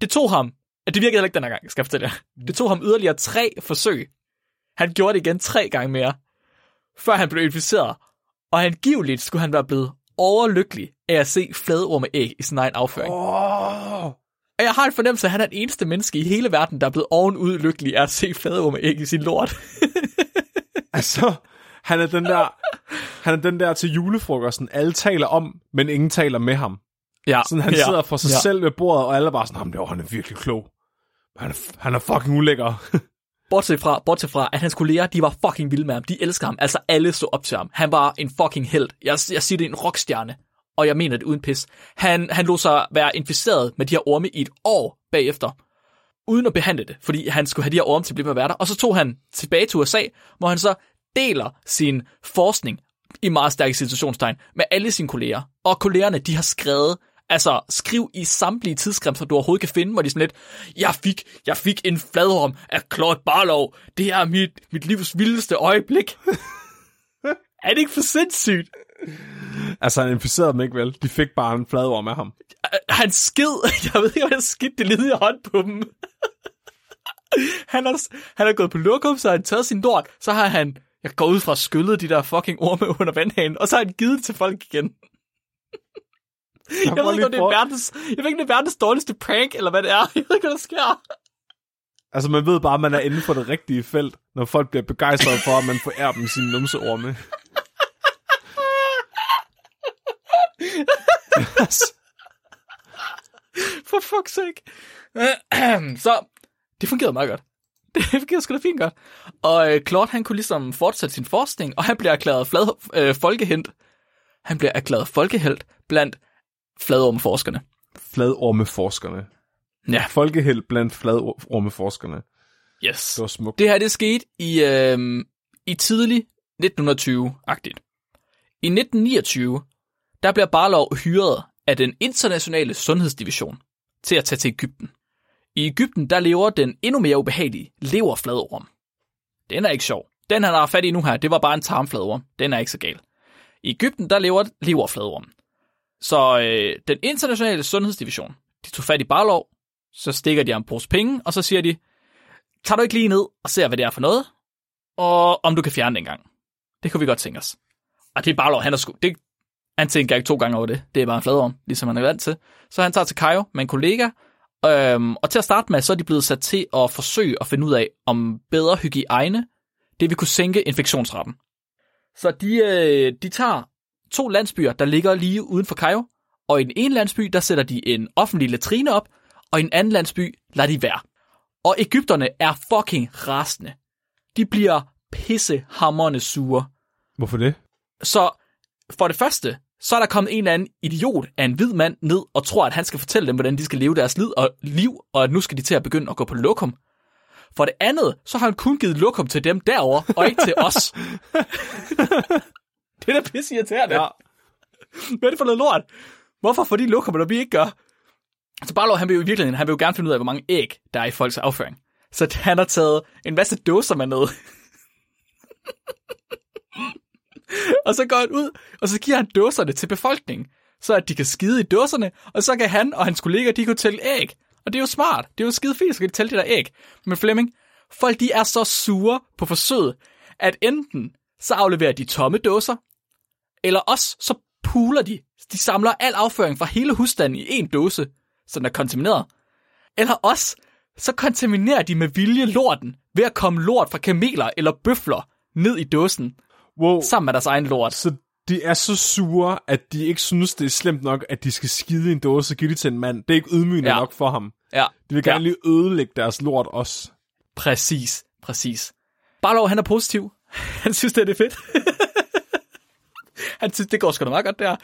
Det tog ham, det virkede heller ikke den her gang, skal jeg fortælle jer. Det tog ham yderligere tre forsøg. Han gjorde det igen tre gange mere, før han blev inficeret. Og angiveligt skulle han være blevet overlykkelig af at se fladorme æg i sin egen afføring. Oh. Og jeg har en fornemmelse, at han er den eneste menneske i hele verden, der er blevet ovenud lykkelig af at se fladorme æg i sin lort. Altså, han er den der, han er den der til julefrokosten, alle taler om, men ingen taler med ham. ja, Sådan, han ja, sidder for sig ja. selv ved bordet, og alle er bare sådan, "Jamen, det var, han er virkelig klog. Han er, han er fucking ulækker. Bortset fra, bortset fra, at hans kolleger, de var fucking vilde med ham. De elsker ham. Altså, alle så op til ham. Han var en fucking held. Jeg, jeg siger, det er en rockstjerne. Og jeg mener det uden pis. Han, han lå sig være inficeret med de her orme i et år bagefter. Uden at behandle det, fordi han skulle have de her orme til at blive med at være der. Og så tog han tilbage til USA, hvor han så deler sin forskning i meget stærke situationstegn med alle sine kolleger. Og kollegerne, de har skrevet, altså skriv i samtlige tidsskrifter, du overhovedet kan finde, hvor de sådan lidt, jeg fik, jeg fik en fladorm af Claude Barlow. Det er mit, mit livs vildeste øjeblik. er det ikke for sindssygt? Altså, han inficerede dem ikke vel. De fik bare en fladorm af ham. Han skid, jeg ved ikke, hvad skidt det led i hånd på dem. han, har, han har gået på lokum, så har han taget sin lort, så har han, jeg går ud fra skyllet de der fucking orme under vandhanen, og så har han givet det til folk igen. Jeg ved ikke, om det er verdens, jeg ved ikke, det er verdens dårligste prank, eller hvad det er. Jeg ved ikke, hvad der sker. Altså, man ved bare, at man er inde for det rigtige felt, når folk bliver begejstrede for, at man forærer dem sine numseorme. For fuck's sake. så, det fungerede meget godt. Det fungerede sgu da fint godt. Og øh, Claude, han kunne ligesom fortsætte sin forskning, og han bliver erklæret flad, øh, folkehelt. Han bliver erklæret folkehelt blandt fladormeforskerne. Fladormeforskerne. Ja, Folkeheld blandt fladormeforskerne. yes. Det var smukt. Det her, det skete i, øh, i tidlig 1920-agtigt. I 1929, der bliver Barlov hyret af den internationale sundhedsdivision til at tage til Ægypten. I Ægypten, der lever den endnu mere ubehagelige leverfladorm. Den er ikke sjov. Den, han har fat i nu her, det var bare en tarmfladorm. Den er ikke så gal. I Ægypten, der lever leverfladorm. Så øh, den internationale sundhedsdivision, de tog fat i Barlov, så stikker de ham en pose penge, og så siger de, tager du ikke lige ned og ser, hvad det er for noget, og om du kan fjerne den gang. Det kunne vi godt tænke os. Og det er Barlov, han er sgu, det, han tænker ikke to gange over det. Det er bare en fladorm, ligesom han er vant til. Så han tager til Cairo med en kollega, øhm, og til at starte med, så er de blevet sat til at forsøge at finde ud af, om bedre hygiejne, det vil kunne sænke infektionsraten. Så de, øh, de tager to landsbyer, der ligger lige uden for Cairo, og i den ene landsby, der sætter de en offentlig latrine op, og i en anden landsby lader de være. Og Ægypterne er fucking rasende. De bliver pissehammerende sure. Hvorfor det? Så for det første, så er der kommet en eller anden idiot af en hvid mand ned og tror, at han skal fortælle dem, hvordan de skal leve deres liv og, liv, og at nu skal de til at begynde at gå på lokum. For det andet, så har han kun givet lokum til dem derover og ikke til os. Det er da pisse irriterende. Ja. Hvad er det for noget lort? Hvorfor får de lokummer, når vi ikke gør? Så Barlow, han vil jo i virkeligheden, han vil jo gerne finde ud af, hvor mange æg, der er i folks afføring. Så han har taget en masse dåser med ned. og så går han ud, og så giver han dåserne til befolkningen, så at de kan skide i dåserne, og så kan han og hans kolleger, de kan tælle æg. Og det er jo smart. Det er jo skide fint, så kan de tælle de der æg. Men Flemming, folk de er så sure på forsøget, at enten så afleverer de tomme dåser, eller også så puler de. De samler al afføring fra hele husstanden i en dåse, så den er kontamineret. Eller også så kontaminerer de med vilje lorten ved at komme lort fra kameler eller bøfler ned i dåsen, Wow. sammen med deres egen lort. Så de er så sure, at de ikke synes, det er slemt nok, at de skal skide i en dåse og give det til en mand. Det er ikke ydmygende Ja. ja. nok for ham. Ja, De vil gerne lige ødelægge deres lort også. præcis, præcis. Barlow, han er positiv. Han synes, det er fedt. han synes, det går sgu da meget godt der.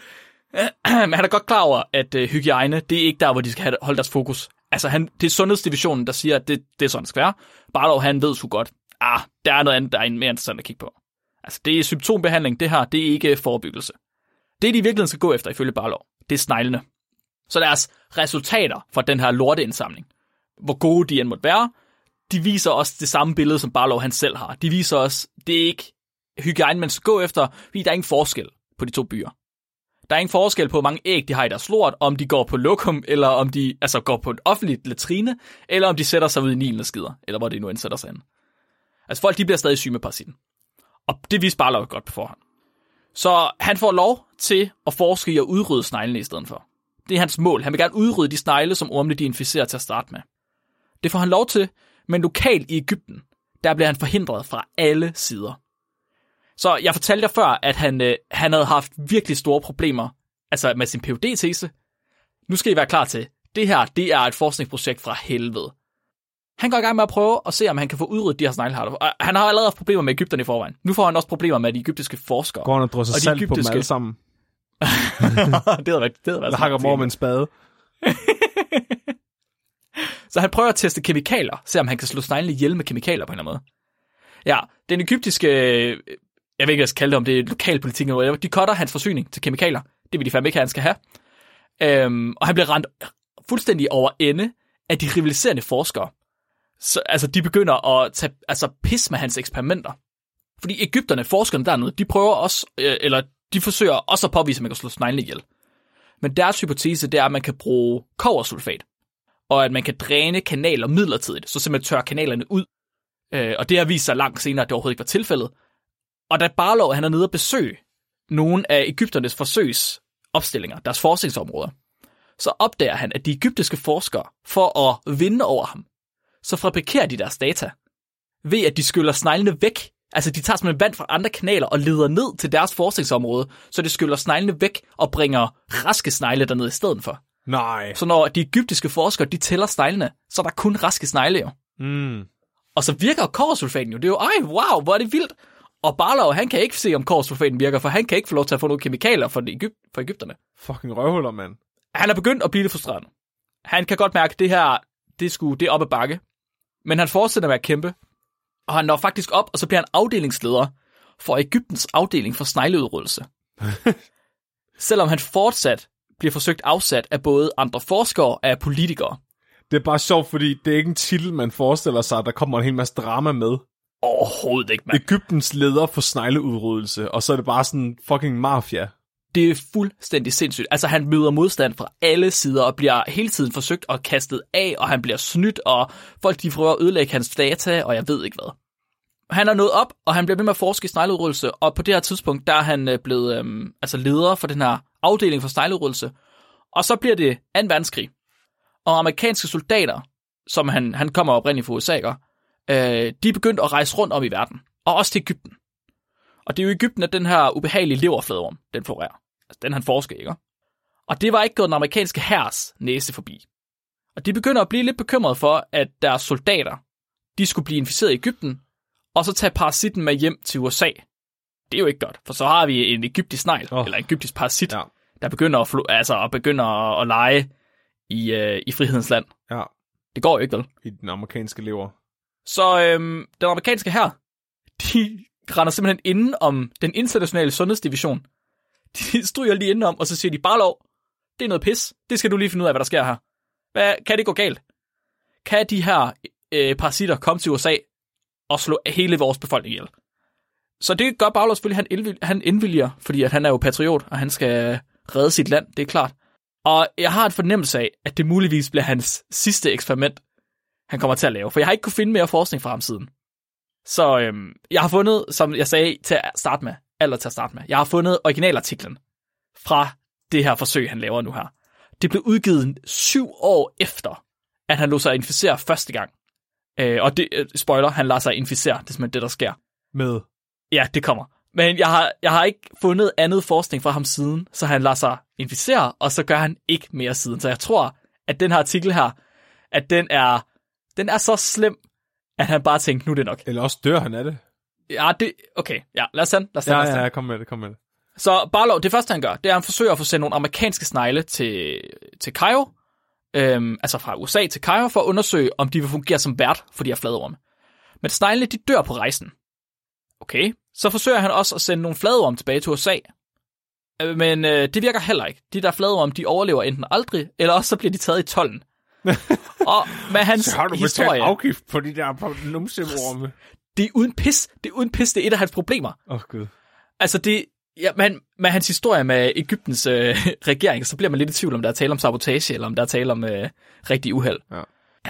Men han er godt klar over, at øh, hygiejne, det er ikke der, hvor de skal have, holde deres fokus. Altså, han, det er sundhedsdivisionen, der siger, at det, det er sådan, det skal være. Barlow, han ved sgu godt, ah, der er noget andet, der er mere interessant at kigge på. Altså, det er symptombehandling, det her, det er ikke forebyggelse. Det, de i virkeligheden skal gå efter, ifølge Barlow, det er sneglene. Så deres resultater fra den her lorteindsamling, hvor gode de end måtte være, de viser også det samme billede, som Barlow han selv har. De viser også, det er ikke hygiejne, man skal gå efter, fordi der er ingen forskel på de to byer. Der er ingen forskel på, hvor mange æg de har i deres lort, om de går på lokum, eller om de altså går på et offentligt latrine, eller om de sætter sig ud i Nilen og skider, eller hvor de nu end sætter sig ind. Altså folk, de bliver stadig syge med parasitten. Og det viser Barlow godt på forhånd. Så han får lov til at forske i at udrydde sneglene i stedet for. Det er hans mål. Han vil gerne udrydde de snegle, som ormene de inficerer til at starte med. Det får han lov til, men lokalt i Ægypten, der bliver han forhindret fra alle sider. Så jeg fortalte jer før, at han, øh, han havde haft virkelig store problemer altså med sin phd tese Nu skal I være klar til, det her det er et forskningsprojekt fra helvede. Han går i gang med at prøve at se, om han kan få udryddet de her snegleharter. Og Han har allerede haft problemer med Ægypterne i forvejen. Nu får han også problemer med de egyptiske forskere. Går han og drysser salt på dem egyptiske- alle sammen. det havde været, det havde været Eller hakker over med en spade. Så han prøver at teste kemikalier, se om han kan slå sneglene ihjel med kemikalier på en eller anden måde. Ja, den egyptiske, øh, jeg ved ikke, hvad jeg skal kalde det, om det er lokalpolitik eller de cutter hans forsyning til kemikalier. Det vil de fandme ikke han skal have. Øhm, og han bliver rendt fuldstændig over ende af de rivaliserende forskere. Så, altså, de begynder at tage altså, pis med hans eksperimenter. Fordi Ægypterne, forskerne dernede, de prøver også, øh, eller de forsøger også at påvise, at man kan slå sneglene ihjel. Men deres hypotese, det er, at man kan bruge koversulfat, og at man kan dræne kanaler midlertidigt, så simpelthen tørre kanalerne ud. Øh, og det har vist sig langt senere, at det overhovedet ikke var tilfældet. Og da Barlow han er nede og besøge nogle af Ægypternes forsøgsopstillinger, deres forskningsområder, så opdager han, at de egyptiske forskere, for at vinde over ham, så fabrikerer de deres data ved, at de skyller sneglene væk. Altså, de tager simpelthen vand fra andre kanaler og leder ned til deres forskningsområde, så de skyller sneglene væk og bringer raske snegle derned i stedet for. Nej. Så når de egyptiske forskere, de tæller sneglene, så er der kun raske snegle jo. Mm. Og så virker kårsulfaten jo. Det er jo, ej, wow, hvor er det vildt. Og Barlow, han kan ikke se, om kårsulfaten virker, for han kan ikke få lov til at få nogle kemikalier for, Egypt, for Ægypterne. Fucking røvhuller, mand. Han er begyndt at blive lidt frustreret. Han kan godt mærke, at det her, det, skulle, det er op ad bakke. Men han fortsætter med at kæmpe. Og han når faktisk op, og så bliver han afdelingsleder for Ægyptens afdeling for snegleudryddelse. Selvom han fortsat bliver forsøgt afsat af både andre forskere og af politikere. Det er bare sjovt, fordi det er ikke en titel, man forestiller sig, at der kommer en hel masse drama med. Overhovedet ikke, mand. Ægyptens leder for snegleudryddelse, og så er det bare sådan fucking mafia. Det er fuldstændig sindssygt. Altså, han møder modstand fra alle sider og bliver hele tiden forsøgt og kastet af, og han bliver snydt, og folk de prøver at ødelægge hans data, og jeg ved ikke hvad. Han er nået op, og han bliver ved med at forske i snegleudryddelse, og på det her tidspunkt, der er han øh, blevet øhm, altså leder for den her afdeling for snegleudryddelse. Og så bliver det 2. verdenskrig. Og amerikanske soldater, som han, han kommer oprindeligt fra USA, øh, de er begyndt at rejse rundt om i verden, og også til Ægypten. Og det er jo i Ægypten, at den her ubehagelige leverfladorm, den florerer. Altså den han forsker, ikke? Og det var ikke gået den amerikanske hærs næse forbi. Og de begynder at blive lidt bekymrede for, at deres soldater, de skulle blive inficeret i Ægypten, og så tage parasitten med hjem til USA. Det er jo ikke godt, for så har vi en egyptisk snegl, oh. eller en egyptisk parasit, Ja. der begynder at, flo- altså, at, begynder at, at lege i, øh, i frihedens land. Ja, Det går jo ikke, vel? i den amerikanske lever. Så øhm, den amerikanske her, de render simpelthen inden om den internationale sundhedsdivision. De stryger lige indenom, og så siger de, bare lov, det er noget pis. Det skal du lige finde ud af, hvad der sker her. Hvad, kan det gå galt? Kan de her øh, parasitter komme til USA og slå hele vores befolkning ihjel? Så det gør Bagler selvfølgelig, han, indvil, han indvilger, fordi at han er jo patriot, og han skal redde sit land, det er klart. Og jeg har en fornemmelse af, at det muligvis bliver hans sidste eksperiment, han kommer til at lave. For jeg har ikke kunne finde mere forskning fra ham siden. Så øhm, jeg har fundet, som jeg sagde til at starte med, eller til at starte med, jeg har fundet originalartiklen fra det her forsøg, han laver nu her. Det blev udgivet syv år efter, at han lå sig inficere første gang. Øh, og det, øh, spoiler, han lader sig inficere, det er simpelthen det, der sker. Med. Ja, det kommer. Men jeg har, jeg har ikke fundet andet forskning fra ham siden, så han lader sig inficere, og så gør han ikke mere siden. Så jeg tror, at den her artikel her, at den er, den er så slem, at han bare tænkte, nu er det nok. Eller også dør han af det. Ja, det, okay, ja, lad os den, lad os Ja, lad os ja, ja, kom med det, kom med det. Så Barlow, det første han gør, det er, at han forsøger at få sendt nogle amerikanske snegle til, til Cairo, øhm, altså fra USA til Cairo, for at undersøge, om de vil fungere som vært for de her fladorme. Men sneglene, de dør på rejsen. Okay, så forsøger han også at sende nogle fladorme tilbage til USA. Øh, Men øh, det virker heller ikke. De der fladorme, de overlever enten aldrig, eller også så bliver de taget i tollen. og med hans historie, afgift på de der numseorme. det er uden pis. Det er uden pis, det er et af hans problemer. Åh, oh, gud. Altså det, ja, man, med hans historie med Ægyptens øh, regering, så bliver man lidt i tvivl, om der er tale om sabotage, eller om der er tale om øh, rigtig uheld. Ja.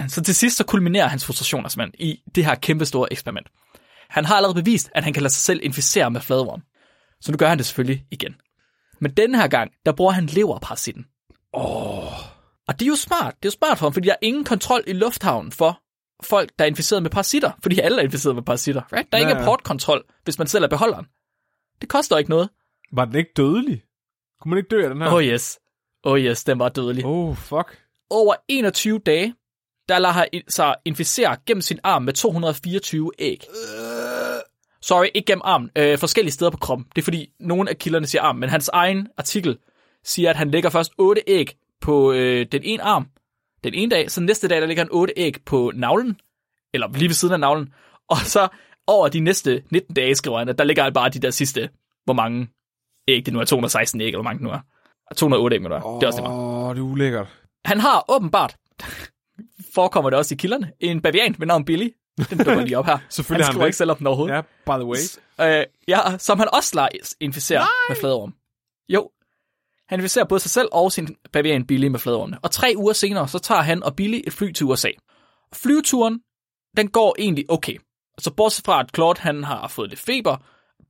Så til sidst så kulminerer hans frustrationer simpelthen i det her kæmpe store eksperiment. Han har allerede bevist, at han kan lade sig selv inficere med fladorm. Så nu gør han det selvfølgelig igen. Men denne her gang, der bruger han leverparasitten. Åh. Oh. Og det er jo smart. Det er jo smart for ham, fordi der er ingen kontrol i lufthavnen for folk, der er inficeret med parasitter. Fordi alle er inficeret med parasitter. Right? Der er Ja, ingen ja. portkontrol, hvis man selv er beholderen. Det koster ikke noget. Var den ikke dødelig? Kunne man ikke dø af den her? Oh yes. Oh yes, den var dødelig. Oh, fuck. Over 21 dage, der lader han sig inficere gennem sin arm med 224 æg. Sorry, ikke gennem armen. Øh, forskellige steder på kroppen. Det er fordi, nogle af kilderne siger arm, men hans egen artikel siger, at han lægger først 8 æg på øh, den ene arm den ene dag, så næste dag, der ligger han 8 æg på navlen, eller lige ved siden af navlen, og så over de næste 19 dage, skriver han, at der ligger han bare de der sidste, hvor mange æg det nu er, 216 æg, eller hvor mange det nu er. 208 æg, må det være. Det er også det meget. Åh, oh, det er ulækkert. Han har åbenbart, forekommer det også i kilderne, en bavian ved navn Billy. Den dukker lige op her. Selvfølgelig han har han skriver væk. ikke selv om den overhovedet. Ja, by the way. Øh, ja, som han også lader inficere Nej. med fladorm. Jo. Han inficerer både sig selv og sin bavian Billy med fladormene. Og tre uger senere, så tager han og Billy et fly til USA. Flyveturen, den går egentlig okay. Så bortset fra, at Claude han har fået lidt feber,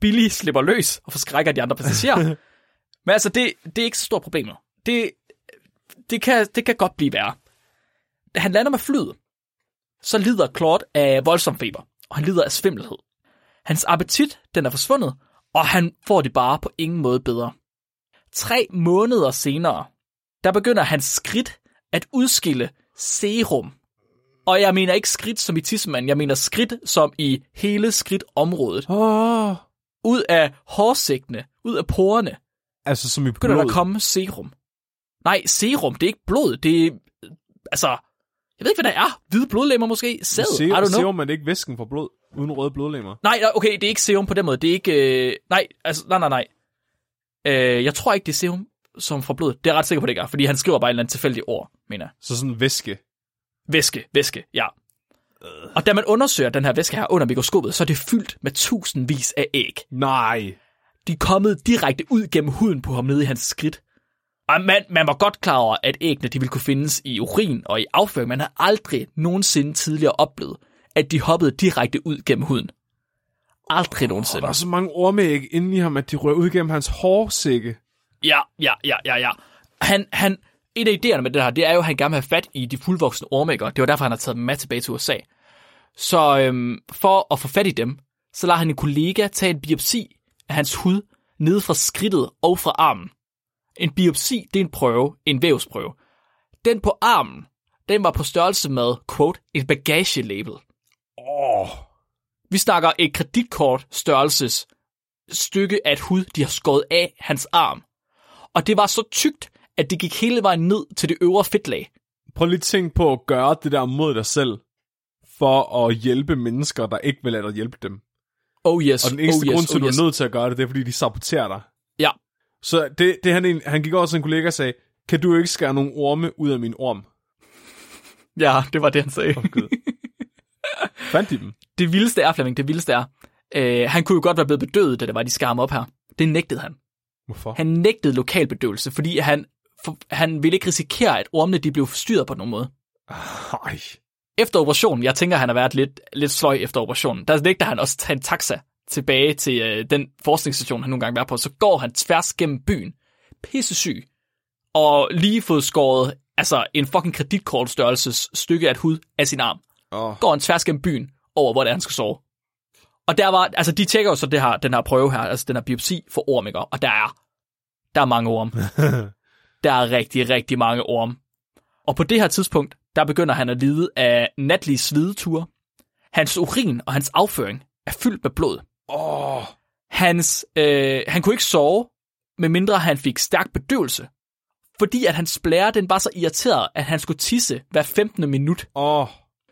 Billy slipper løs og forskrækker de andre passagerer. Men altså, det, det er ikke så stort problem. Det, det, kan, det kan godt blive værre. Da han lander med flyet, så lider Claude af voldsom feber, og han lider af svimmelhed. Hans appetit, den er forsvundet, og han får det bare på ingen måde bedre. Tre måneder senere, der begynder hans skridt at udskille serum. Og jeg mener ikke skridt som i tissemand, jeg mener skridt som i hele skridtområdet. Oh. Ud af hårsækkene, ud af porerne, Altså, som i begynder blod. der at komme serum. Nej, serum, det er ikke blod, det er, altså, jeg ved ikke, hvad der er. Hvide blodlemmer måske? Sæd? I Serum, don't know. serum er det ikke væsken for blod, uden røde blodlemmer. Nej, nej, okay, det er ikke serum på den måde. Det er ikke... Øh, nej, altså, nej, nej, nej. Øh, jeg tror ikke, det er serum som fra blodet. Det er jeg ret sikker på, det ikke er, fordi han skriver bare et eller andet tilfældigt ord, mener jeg. Så sådan væske. Væske, væske, ja. Og da man undersøger den her væske her under mikroskopet, så er det fyldt med tusindvis af æg. Nej. De er kommet direkte ud gennem huden på ham nede i hans skridt. Og man, man var godt klar over, at æggene de ville kunne findes i urin og i afføring. Man har aldrig nogensinde tidligere oplevet, at de hoppede direkte ud gennem huden. Aldrig nogensinde. Der er så mange ormeæg inde i ham, at de rører ud gennem hans hårsække. Ja, ja, ja, ja, ja. Han, han, en af idéerne med det her, det er jo, at han gerne vil have fat i de fuldvoksne ormækker. Det var derfor, han har taget dem med tilbage til USA. Så øhm, for at få fat i dem, så lader han en kollega tage en biopsi af hans hud nede fra skridtet og fra armen. En biopsi, det er en prøve, en vævsprøve. Den på armen, den var på størrelse med, quote, et bagagelabel. Åh. Oh. Vi snakker et kreditkort størrelses stykke af hud, de har skåret af hans arm. Og det var så tykt, at det gik hele vejen ned til det øvre fedtlag. Prøv lige at tænke på at gøre det der mod dig selv, for at hjælpe mennesker, der ikke vil lade dig hjælpe dem. Oh yes, Og den eneste oh yes, grund til, oh at yes. du er nødt til at gøre det, det er, fordi de saboterer dig. Ja, Så det, det han, han gik over til en kollega og sagde, kan du ikke skære nogle orme ud af min orm? ja, det var det, han sagde. Fandt de dem? Det vildeste er, Flemming, det vildeste er, øh, han kunne jo godt være blevet bedøvet, da det var, de skar ham op her. Det nægtede han. Hvorfor? Han nægtede lokalbedøvelse, fordi han, for, han ville ikke risikere, at ormene de blev forstyrret på nogen måde. Ej. Efter operationen, jeg tænker, han har været lidt, lidt sløj efter operationen, der nægter han også at tage en taxa tilbage til øh, den forskningsstation, han nogle gange var på. Så går han tværs gennem byen, pissesyg, og lige fået skåret altså en fucking kreditkortstørrelses stykke af et hud af sin arm. Oh. Går han tværs gennem byen over, hvor det er, han skal sove. Og der var, altså de tjekker jo så det her, den her prøve her, altså den her biopsi for orm, ikke? og der er, der er mange orm. der er rigtig, rigtig mange orm. Og på det her tidspunkt, der begynder han at lide af natlige svideture. Hans urin og hans afføring er fyldt med blod. oh. Hans, øh, han kunne ikke sove, medmindre han fik stærk bedøvelse. Fordi at hans blære, den var så irriteret, at han skulle tisse hver 15. minut. Oh.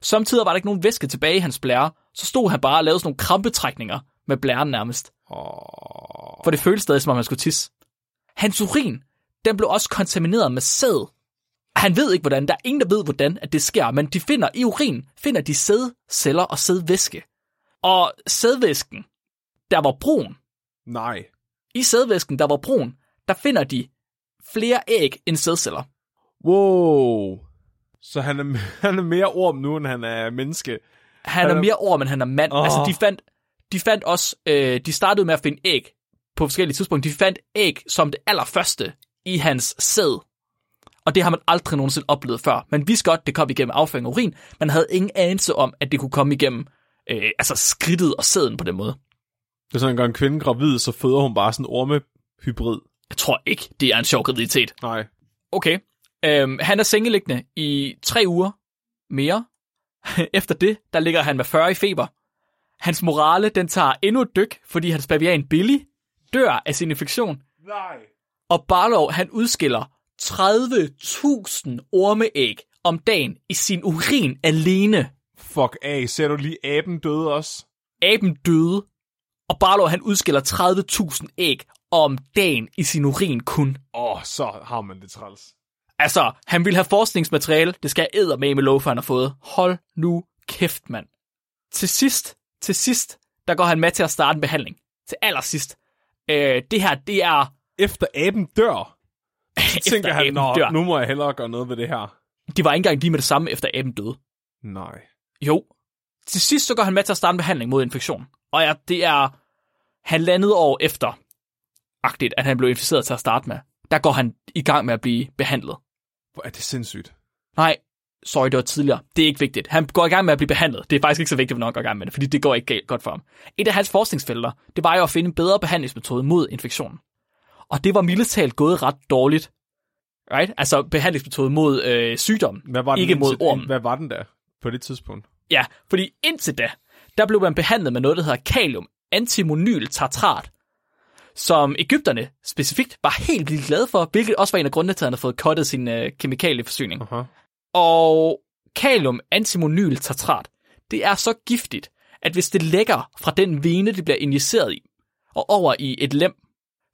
Samtidig var der ikke nogen væske tilbage i hans blære, så stod han bare og lavede sådan nogle krampetrækninger med blæren nærmest. Oh. For det føltes stadig, som om han skulle tisse. Hans urin, den blev også kontamineret med sæd. Han ved ikke, hvordan. Der er ingen, der ved, hvordan at det sker, men de finder i urin, finder de sædceller og sædvæske. Og sædvæsken, der var brun, Nej. i sædvæsken, der var brun, der finder de flere æg end sædceller. Wow. Så han er, han er mere orm nu, end han er menneske. Han er er- mere orm, end han er mand. Oh. Altså, de fandt, de fandt også, øh, de startede med at finde æg på forskellige tidspunkter. De fandt æg som det allerførste i hans sæd. Og det har man aldrig nogensinde oplevet før. Man vidste godt, det kom igennem afføring og urin. Man havde ingen anelse om, at det kunne komme igennem øh, altså skridtet og sæden på den måde. Det er sådan, at en kvinde gravid, så føder hun bare sådan en ormehybrid. Jeg tror ikke, det er en sjov graviditet. Nej. Okay. Øhm, han er sengeliggende i tre uger mere. Efter det, der ligger han med 40 i feber. Hans morale, den tager endnu et dyk, fordi hans bavian Billy dør af sin infektion. Nej. Og Barlow, han udskiller 30.000 ormeæg om dagen i sin urin alene. Fuck af. Ser du lige aben døde også? Aben døde, og Barlow, han udskiller 30.000 æg om dagen i sin urin kun. Åh, oh, så har man det træls. Altså, han vil have forskningsmateriale. Det skal jeg med med love, han har fået. Hold nu kæft, mand. Til sidst, til sidst, der går han med til at starte en behandling. Til allersidst. Øh, det her, det er... Efter aben dør, så tænker han, Nå, nu må jeg hellere gøre noget ved det her. Det var ikke engang lige med det samme, efter aben døde. Nej. Jo. Til sidst, så går han med til at starte en behandling mod infektion. Og ja, det er halvandet år efter, agtigt, at han blev inficeret til at starte med. Der går han i gang med at blive behandlet. Hvor er det sindssygt. Nej, sorry, det var tidligere. Det er ikke vigtigt. Han går i gang med at blive behandlet. Det er faktisk ikke så vigtigt, hvornår han går i gang med det, fordi det går ikke galt godt for ham. Et af hans forskningsfelter, det var jo at finde en bedre behandlingsmetode mod infektionen. Og det var mildest gået ret dårligt. Right? Altså behandlingsmetode mod øh, sygdom, Hvad var den ikke mod ormen. Hvad var den der på det tidspunkt? Ja, fordi indtil da, der blev man behandlet med noget, der hedder kalium antimonyl tartrat, som Ægypterne specifikt var helt vildt glade for, hvilket også var en af grundene til, at han havde fået kottet sin øh, kemikalieforsyning. Aha. Og kalium antimonyl tartrat, det er så giftigt, at hvis det lægger fra den vene, det bliver injiceret i, og over i et lem,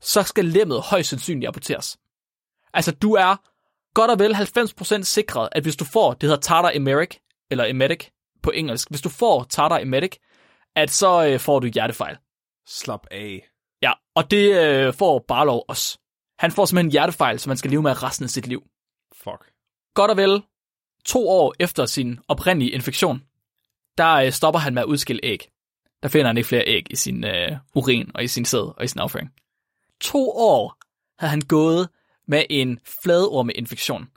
så skal lemmet højst sandsynligt aborteres. Altså, du er godt og vel 90% sikret, at hvis du får, det hedder tartar emeric, eller emetic på engelsk, hvis du får tartar emetic, at så øh, får du hjertefejl. Slap af. Ja, og det øh, får Barlow også. Han får simpelthen en hjertefejl, som man skal leve med resten af sit liv. Fuck. Godt og vel to år efter sin oprindelige infektion, der øh, stopper han med at udskille æg. Der finder han ikke flere æg i sin øh, urin og i sin sæd og i sin afføring. To år havde han gået med en fladormeinfektion.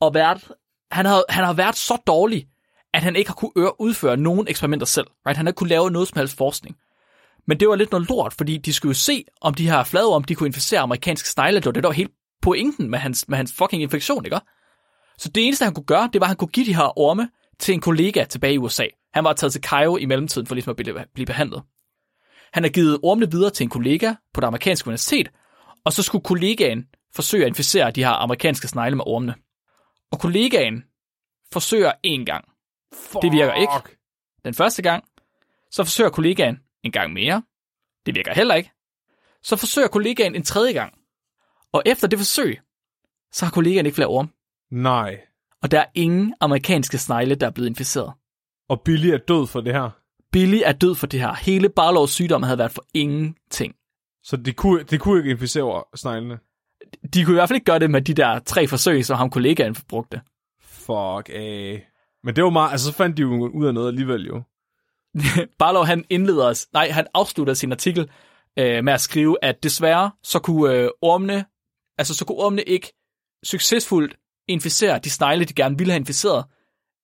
Og været, han, har, han har været så dårlig, at han ikke har kunne øre, udføre nogen eksperimenter selv. Right? Han har ikke kunne lave noget som helst forskning. Men det var lidt noget lort, fordi de skulle jo se, om de her fladorm, de kunne inficere amerikanske snegle. Det var det, der var helt pointen med hans, med hans fucking infektion, ikke? Så det eneste, han kunne gøre, det var, at han kunne give de her orme til en kollega tilbage i USA. Han var taget til Cairo i mellemtiden for ligesom at blive, blive behandlet. Han har givet ormene videre til en kollega på det amerikanske universitet, og så skulle kollegaen forsøge at inficere de her amerikanske snegle med ormene. Og kollegaen forsøger en gang. Fuck. Det virker ikke. Den første gang, så forsøger kollegaen en gang mere, Det virker heller ikke. Så forsøger kollegaen en tredje gang. Og efter det forsøg, så har kollegaen ikke flere orm. Nej. Og der er ingen amerikanske snegle, der er blevet inficeret. Og Billy er død for det her. Billy er død for det her. Hele Barlows sygdom havde været for ingenting. Så det kunne, det kunne ikke inficere sneglene. De kunne i hvert fald ikke gøre det med de der tre forsøg, som ham kollegaen brugte. Fuck af. Men det var meget, altså så fandt de jo ud af noget alligevel jo. Barlow han indleder os, nej, han afslutter sin artikel øh, med at skrive, at desværre så kunne øh, ormene, altså så kunne ormene ikke succesfuldt inficere de snegle, de gerne ville have inficeret,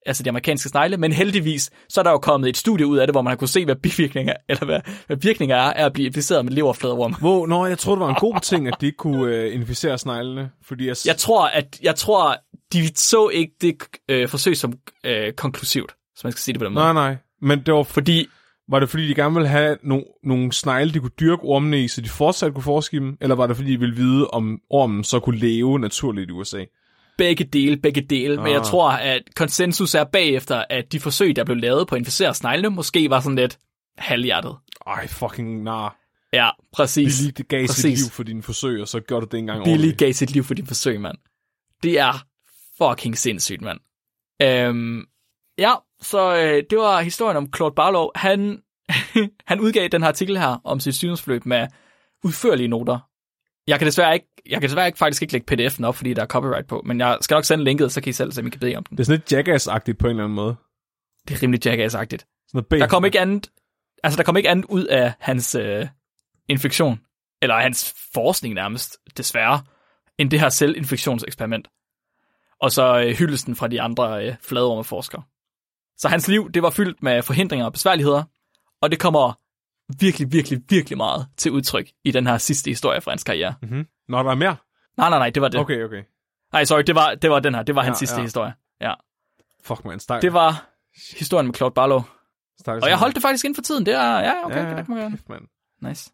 altså de amerikanske snegle, men heldigvis, så er der jo kommet et studie ud af det, hvor man har kunne se, hvad bivirkninger, eller hvad, hvad virkninger er, af at blive inficeret med leverfladeorm. Hvor, nå, jeg troede, det var en god ting, at de ikke kunne øh, inficere sneglene, fordi jeg... Jeg tror, at jeg tror, de så ikke det øh, forsøg som øh, konklusivt, så man skal sige det på den måde. Nej, nej. Men det var, Fordi, var det fordi, de gerne ville have no, nogle snegle, de kunne dyrke ormene i, så de fortsat kunne forske dem? Eller var det fordi, de ville vide, om ormen så kunne leve naturligt i USA? begge dele, begge dele, ah. men jeg Ah. tror, at konsensus er bagefter, at de forsøg, der blev lavet på at inficere sneglene, måske var sådan lidt halvhjertet. Ej, fucking nar. Ja, præcis. Billy, gav sit Præcis. liv for dine forsøg, og så gjorde du det engang Billy ordentligt. gav sit liv for de forsøg, mand. Det er fucking sindssygt, mand. Øhm, ja, så øh, det var historien om Claude Barlow. Han, han udgav den her artikel her om sit sygdomsforløb med udførlige noter. Jeg kan desværre ikke, jeg kan desværre ikke faktisk ikke lægge pdf'en op, fordi der er copyright på, men jeg skal nok sende linket, så kan I selv se, om I kan bede om den. Det er sådan lidt Jackass-agtigt på en eller anden måde. Det er rimelig jackass-agtigt. Der kom ikke andet, altså der kom ikke andet ud af hans øh, infektion, eller hans forskning nærmest, desværre, end det her selvinfektionseksperiment. Og så øh, hyldesten fra de andre øh, fladormeforskere. Så hans liv, det var fyldt med forhindringer og besværligheder, og det kommer virkelig, virkelig, virkelig meget til udtryk i den her sidste historie fra hans karriere. Mm-hmm. Nå, der er mere? Nej, nej, nej, det var det. Okay, okay. Nej, sorry, det var, det var den her. Det var hans Ja, sidste ja. historie. Ja. Fuck, man. Stak. Det var historien med Claude Barlow. Stak, Og jeg holdt det faktisk inden for tiden. Det er, ja, okay, ja, ja, det kan man gøre. mand. Nice.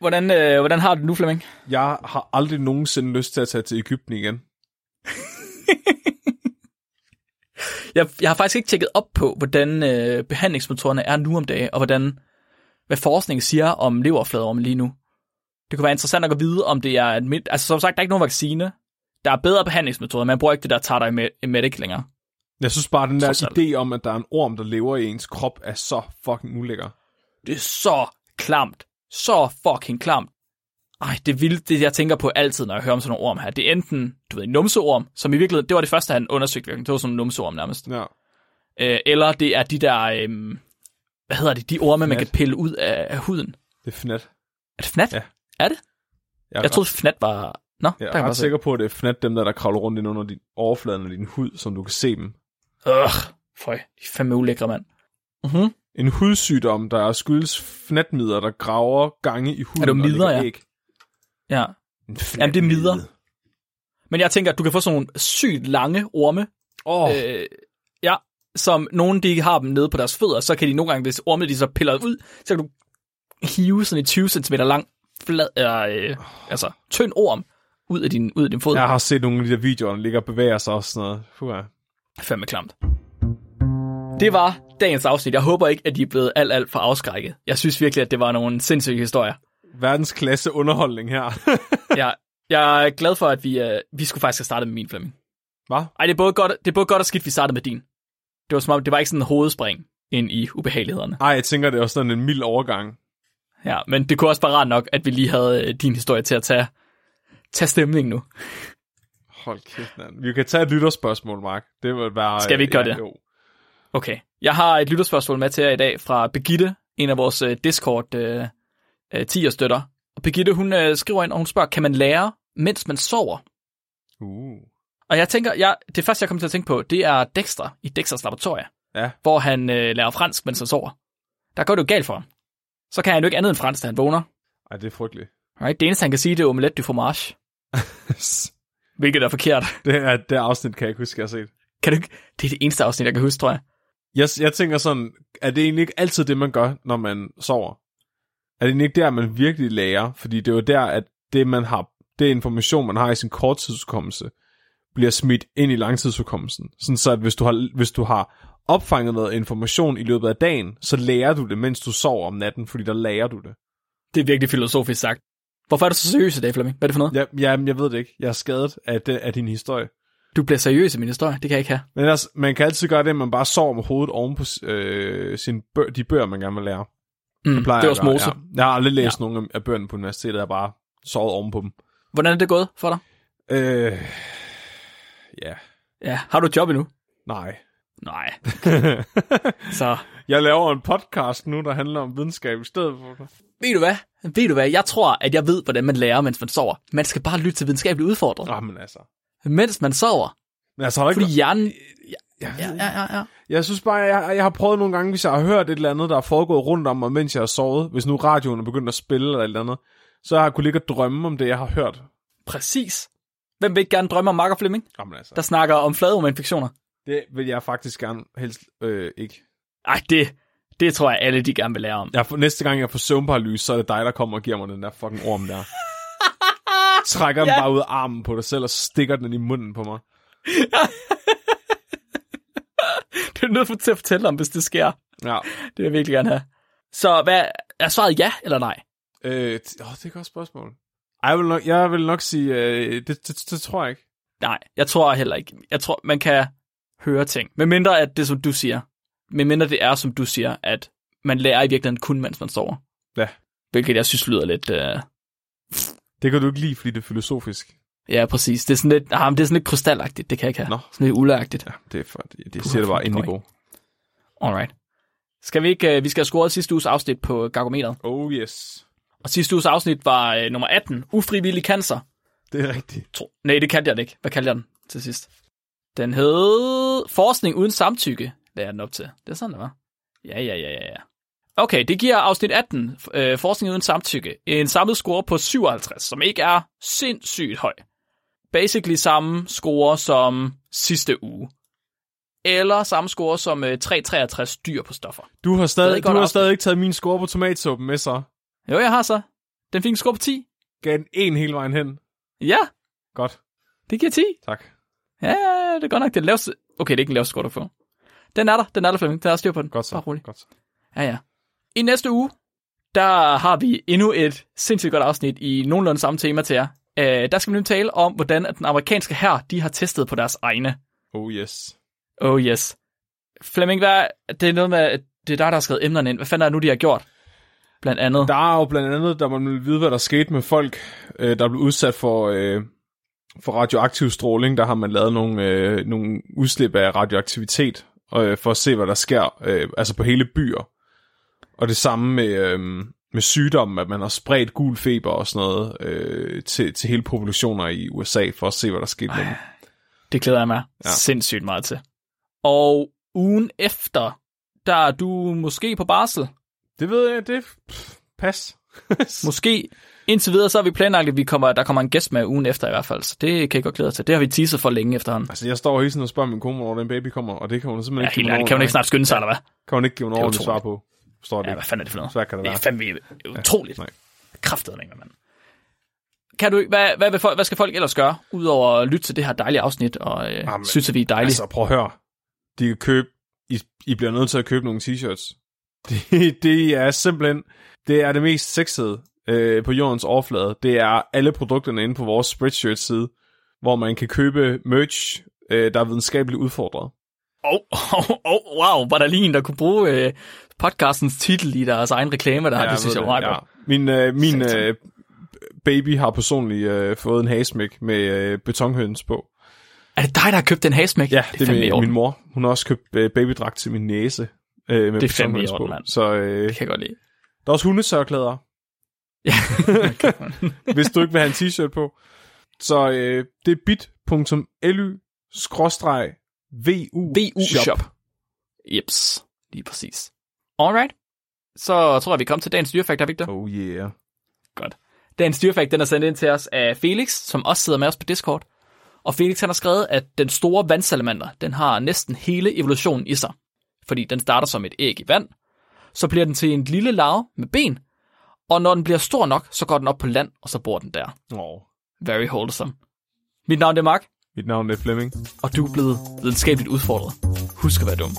Hvordan, øh, hvordan har du det nu, Flemming? Jeg har aldrig nogensinde lyst til at tage til Ægypten igen. Jeg, jeg har faktisk ikke tjekket op på, hvordan øh, behandlingsmetoderne er nu om dagen, og hvordan, hvad forskningen siger om leverfladeorm lige nu. Det kunne være interessant at vide, om det er... et midt- Altså, som sagt, der er ikke nogen vaccine. Der er bedre behandlingsmetoder. Man bruger ikke det der tartar medic længere. Jeg synes bare, den der alt. idé om, at der er en orm, der lever i ens krop, er så fucking ulækker. Det er så klamt. Så fucking klamt. Ej, det vildt, det jeg tænker på altid, når jeg hører om sådan nogle orm her. Det er enten, du ved, en numseorm, som i virkeligheden, det var det første, han undersøgte. Det var sådan en numseorm nærmest. Ja. Øh, eller det er de der, øh, hvad hedder det, de orme, man Fnat. kan pille ud af, af huden. Det er fnat. Er det fnat? Ja. Er det? Jeg er, Jeg troede, fnat var... Nå, jeg er ret sikker på, at det er fnat dem der, der kravler rundt ind under din overfladen af din hud, som du kan se dem. Øh, føj, de er fandme ulækre, mand. Mm-hmm. En hudsygdom, der skyldes fnatmider, der graver gange i huden Er det midder, ja? æg. Ja. En Jamen, det er midder. Men jeg tænker, at du kan få sådan nogle sygt lange orme, Åh, oh, øh, ja, som nogen de har dem nede på deres fødder, så kan de nogle gange, hvis ormene de så piller ud, så kan du hive sådan en 20 cm lang, flad, øh, altså tynd orm ud af din, ud af din fod. jeg har set nogle af de der videoer, der ligger og bevæger sig og sådan noget. Puh, ja. Fandme klamt. Det var dagens afsnit. Jeg håber ikke, at de er blevet alt, alt for afskrækket. Jeg synes virkelig, at det var nogle sindssyge historier. Verdensklasse underholdning her. Jeg, jeg er glad for, at vi, uh, vi skulle faktisk have startet med min Flemming. Hvad? Ej, det er, både godt, det er både godt og skidt, vi startede med din. Det var som om, det var ikke sådan en hovedspring ind i ubehagelighederne. Ej, jeg tænker, det er også sådan en mild overgang. Ja, men det kunne også være rart nok, at vi lige havde øh, din historie til at tage, tage stemning nu. Hold kæft, man. Vi kan tage et lytterspørgsmål, Mark. Det vil være... Skal vi ikke gøre ja, det? Jo. Okay. Jeg har et lytterspørgsmål med til jer i dag fra Begitte, en af vores uh, Discord uh, 10 støtter. Og Begitte, hun uh, skriver ind, og hun spørger, kan man lære, mens man sover? Uh. Og jeg tænker, jeg, det første, jeg kommer til at tænke på, det er Dexter i Dexters laboratorie, Ja. hvor han uh, lærer fransk, mens han sover. Der går det jo galt for ham. Så kan han jo ikke andet end fransk, da han vågner. Ej, det er frygteligt. Right? Det eneste, han kan sige, det er omelette du fromage, hvilket er forkert. det, er, det afsnit kan jeg ikke huske, jeg har set. Kan du ikke? Det er det eneste afsnit, jeg kan huske, tror jeg. Jeg, jeg tænker sådan, er det egentlig ikke altid det, man gør, når man sover? Er det ikke der, man virkelig lærer? Fordi det er jo der, at det, man har, det information, man har i sin korttidsudkommelse, bliver smidt ind i langtidsudkommelsen. Sådan så, at hvis du, har, hvis du har opfanget noget information i løbet af dagen, så lærer du det, mens du sover om natten, fordi der lærer du det. Det er virkelig filosofisk sagt. Hvorfor er du så seriøs i dag, Flemming? Hvad er det for noget? Ja, ja, jeg ved det ikke. Jeg er skadet af, det, af din historie. Du bliver seriøs i min historie. Det kan jeg ikke have. Men altså, man kan altid gøre det, at man bare sover med hovedet oven på øh, sin bø- de bøger, man gerne vil lære. Mm, det er jeg også Mose. Ja. Jeg har aldrig læst ja. nogen af bøgerne på universitetet, jeg har bare sovet oven på dem. Hvordan er det gået for dig? Øh, ja, Ja, har du et job endnu? nej. Nej. Så jeg laver en podcast nu, der handler om videnskab i stedet for. ved du hvad? Ved du hvad? Jeg tror, at jeg ved, hvordan man lærer, mens man sover. Man skal bare lytte til videnskabeligt udfordret. Ah, men altså. Mens man sover. Men altså, har ikke... Fordi hjernen... Ja, Ja, ja, ja, ja. Jeg synes bare, jeg, jeg har prøvet nogle gange, hvis jeg har hørt et eller andet, der er foregået rundt om mig, mens jeg har sovet. Hvis nu radioen er begyndt at spille eller et eller andet. Så har jeg kunnet ligge og drømme om det, jeg har hørt. Præcis. Hvem vil ikke gerne drømme om Mark og Flemming, Jamen altså. der snakker om fladeorminfektioner? Det vil jeg faktisk gerne helst øh, ikke. Ej, det, det tror jeg alle, de gerne vil lære om. Jeg, får- næste gang jeg får søvnparalyse, så er det dig, der kommer og giver mig den der fucking orm der. Trækker den Ja. bare ud af armen på dig selv og stikker den i munden på mig. Det er nødt for- til at fortælle om, hvis det sker. Ja. Det vil jeg virkelig gerne have. Så hvad, er svaret ja eller nej? Øh, t- åh, det er et godt spørgsmål. Ej, Jeg vil nok, jeg vil nok sige, øh, det, det, det, det tror jeg ikke. Nej, jeg tror heller ikke. Jeg tror, man kan høre ting. Med mindre at det, som du siger. Med mindre det er, som du siger, at man lærer i virkeligheden kun, mens man sover. Ja. Hvilket jeg synes lyder lidt... Uh... Det kan du ikke lide, fordi det er filosofisk. Ja, præcis. Det er sådan lidt, ah, men det er sådan lidt krystalagtigt. Det kan jeg ikke have. Nå. Sådan lidt uleagtigt. Ja, det er for, det, det siger det bare det i niveau. Alright. Skal vi ikke... Uh, vi skal have scoret sidste uges afsnit på Gargometeret. Oh yes. Og sidste uges afsnit var uh, nummer 18. Ufrivillig cancer. Det er rigtigt. Tro. Nej, det kaldte jeg den ikke. Hvad kaldte jeg den til sidst? Den hed Forskning uden samtykke, lagde jeg den op til. Det er sådan, det var. Ja, ja, ja, ja, ja. Okay, det giver afsnit 18, øh, Forskning uden samtykke, en samlet score på 57, som ikke er sindssygt høj. Basically samme score som sidste uge. Eller samme score som øh, 363 dyr på stoffer. Du har Stadig du har stadig ikke taget min score på tomatsuppen med så. Jo, jeg har så. Den fik en score på 10. Gav den en hele vejen hen. Ja, Godt. det giver 10. Tak. Ja, det er godt nok det laveste. Okay, det er ikke den laveste score, du får. Den er der, den er der, Flemming. Der er styr på den. Godt så. Bare rolig. Godt så. Ja, ja. I næste uge, der har vi endnu et sindssygt godt afsnit i nogenlunde samme tema til jer. Uh, der skal vi nu tale om, hvordan at den amerikanske hær, de har testet på deres egne. Oh yes. Oh yes. Flemming, hvad, det er noget med, at det er dig, der har skrevet emnerne ind. Hvad fanden er det nu, de har gjort? Blandt andet. Der er jo blandt andet, der man vil vide, hvad der skete med folk, øh, der blev udsat for, øh, for radioaktiv stråling. Der har man lavet nogle, øh, nogle udslip af radioaktivitet, øh, for at se, hvad der sker, øh, altså på hele byer. Og det samme med, øh, med sygdommen, at man har spredt gul feber og sådan noget øh, til, til hele populationer i USA, for at se, hvad der skete med dem. Det glæder jeg mig Ja. sindssygt meget til. Og ugen efter, der er du måske på barsel. Det ved jeg, det pff, pas. Måske indtil videre, så har vi planlagt, at vi kommer, der kommer en gæst med ugen efter i hvert fald. Så det kan jeg godt glæde til. Det har vi teaset for længe efterhånden. altså, jeg står hele tiden og spørger min kone, hvornår den baby kommer, og det kan hun simpelthen Ja, ikke helt give mig ærligt, kan hun ikke snart skynde sig, eller hvad? kan hun ikke give er ordentligt svar på. Forstår det Ja, hvad fanden er det for noget? Svært kan det Det være. er fandme utroligt. Nej. Kræftet ikke, mand. Kan du, hvad, hvad, folk, hvad skal folk ellers gøre, udover at lytte til det her dejlige afsnit, og øh, Jamen, synes, at vi er dejlige? Altså, prøv at høre. De kan købe, I, I bliver nødt til at købe nogle t-shirts. Det, det er simpelthen, det er det mest sexede øh, på jordens overflade. Det er alle produkterne inde på vores Spreadshirt-side, hvor man kan købe merch, øh, der er videnskabeligt udfordret. Oh, oh, oh, wow, var der lige en, der kunne bruge øh, podcastens titel i deres egen reklame, der ja, jeg det synes jeg meget ja. godt. Min, øh, min øh, baby har personligt øh, fået en hasmæk med øh, betonhøns på. Er det dig, der har købt den hasmæk? Ja, det er, fandme i min, min mor. Hun har også købt øh, babydragt til min næse. Øh, med Det er fandme i betonhøns orden, på. mand. Så øh, Det kan jeg godt lide. der er også hundesørklæder. Ja. hvis du ikke vil have en t-shirt på. Så øh, det er bit.ly skråstreg VU, VU Shop. Jeps, lige præcis. Alright. Så tror jeg, vi kom til dagens dyrefakt, har vi ikke det? Oh yeah. Godt. Dagens dyrefakt, den er sendt ind til os af Felix, som også sidder med os på Discord. Og Felix han har skrevet, at den store vandsalamander, den har næsten hele evolutionen i sig. Fordi den starter som et æg i vand, så bliver den til en lille larve med ben, og når den bliver stor nok, så går den op på land, og så bor den der. Oh. Very wholesome. Mit navn er Mark, Mit navn er Flemming. og du er blevet videnskabeligt udfordret. Husk at være dum.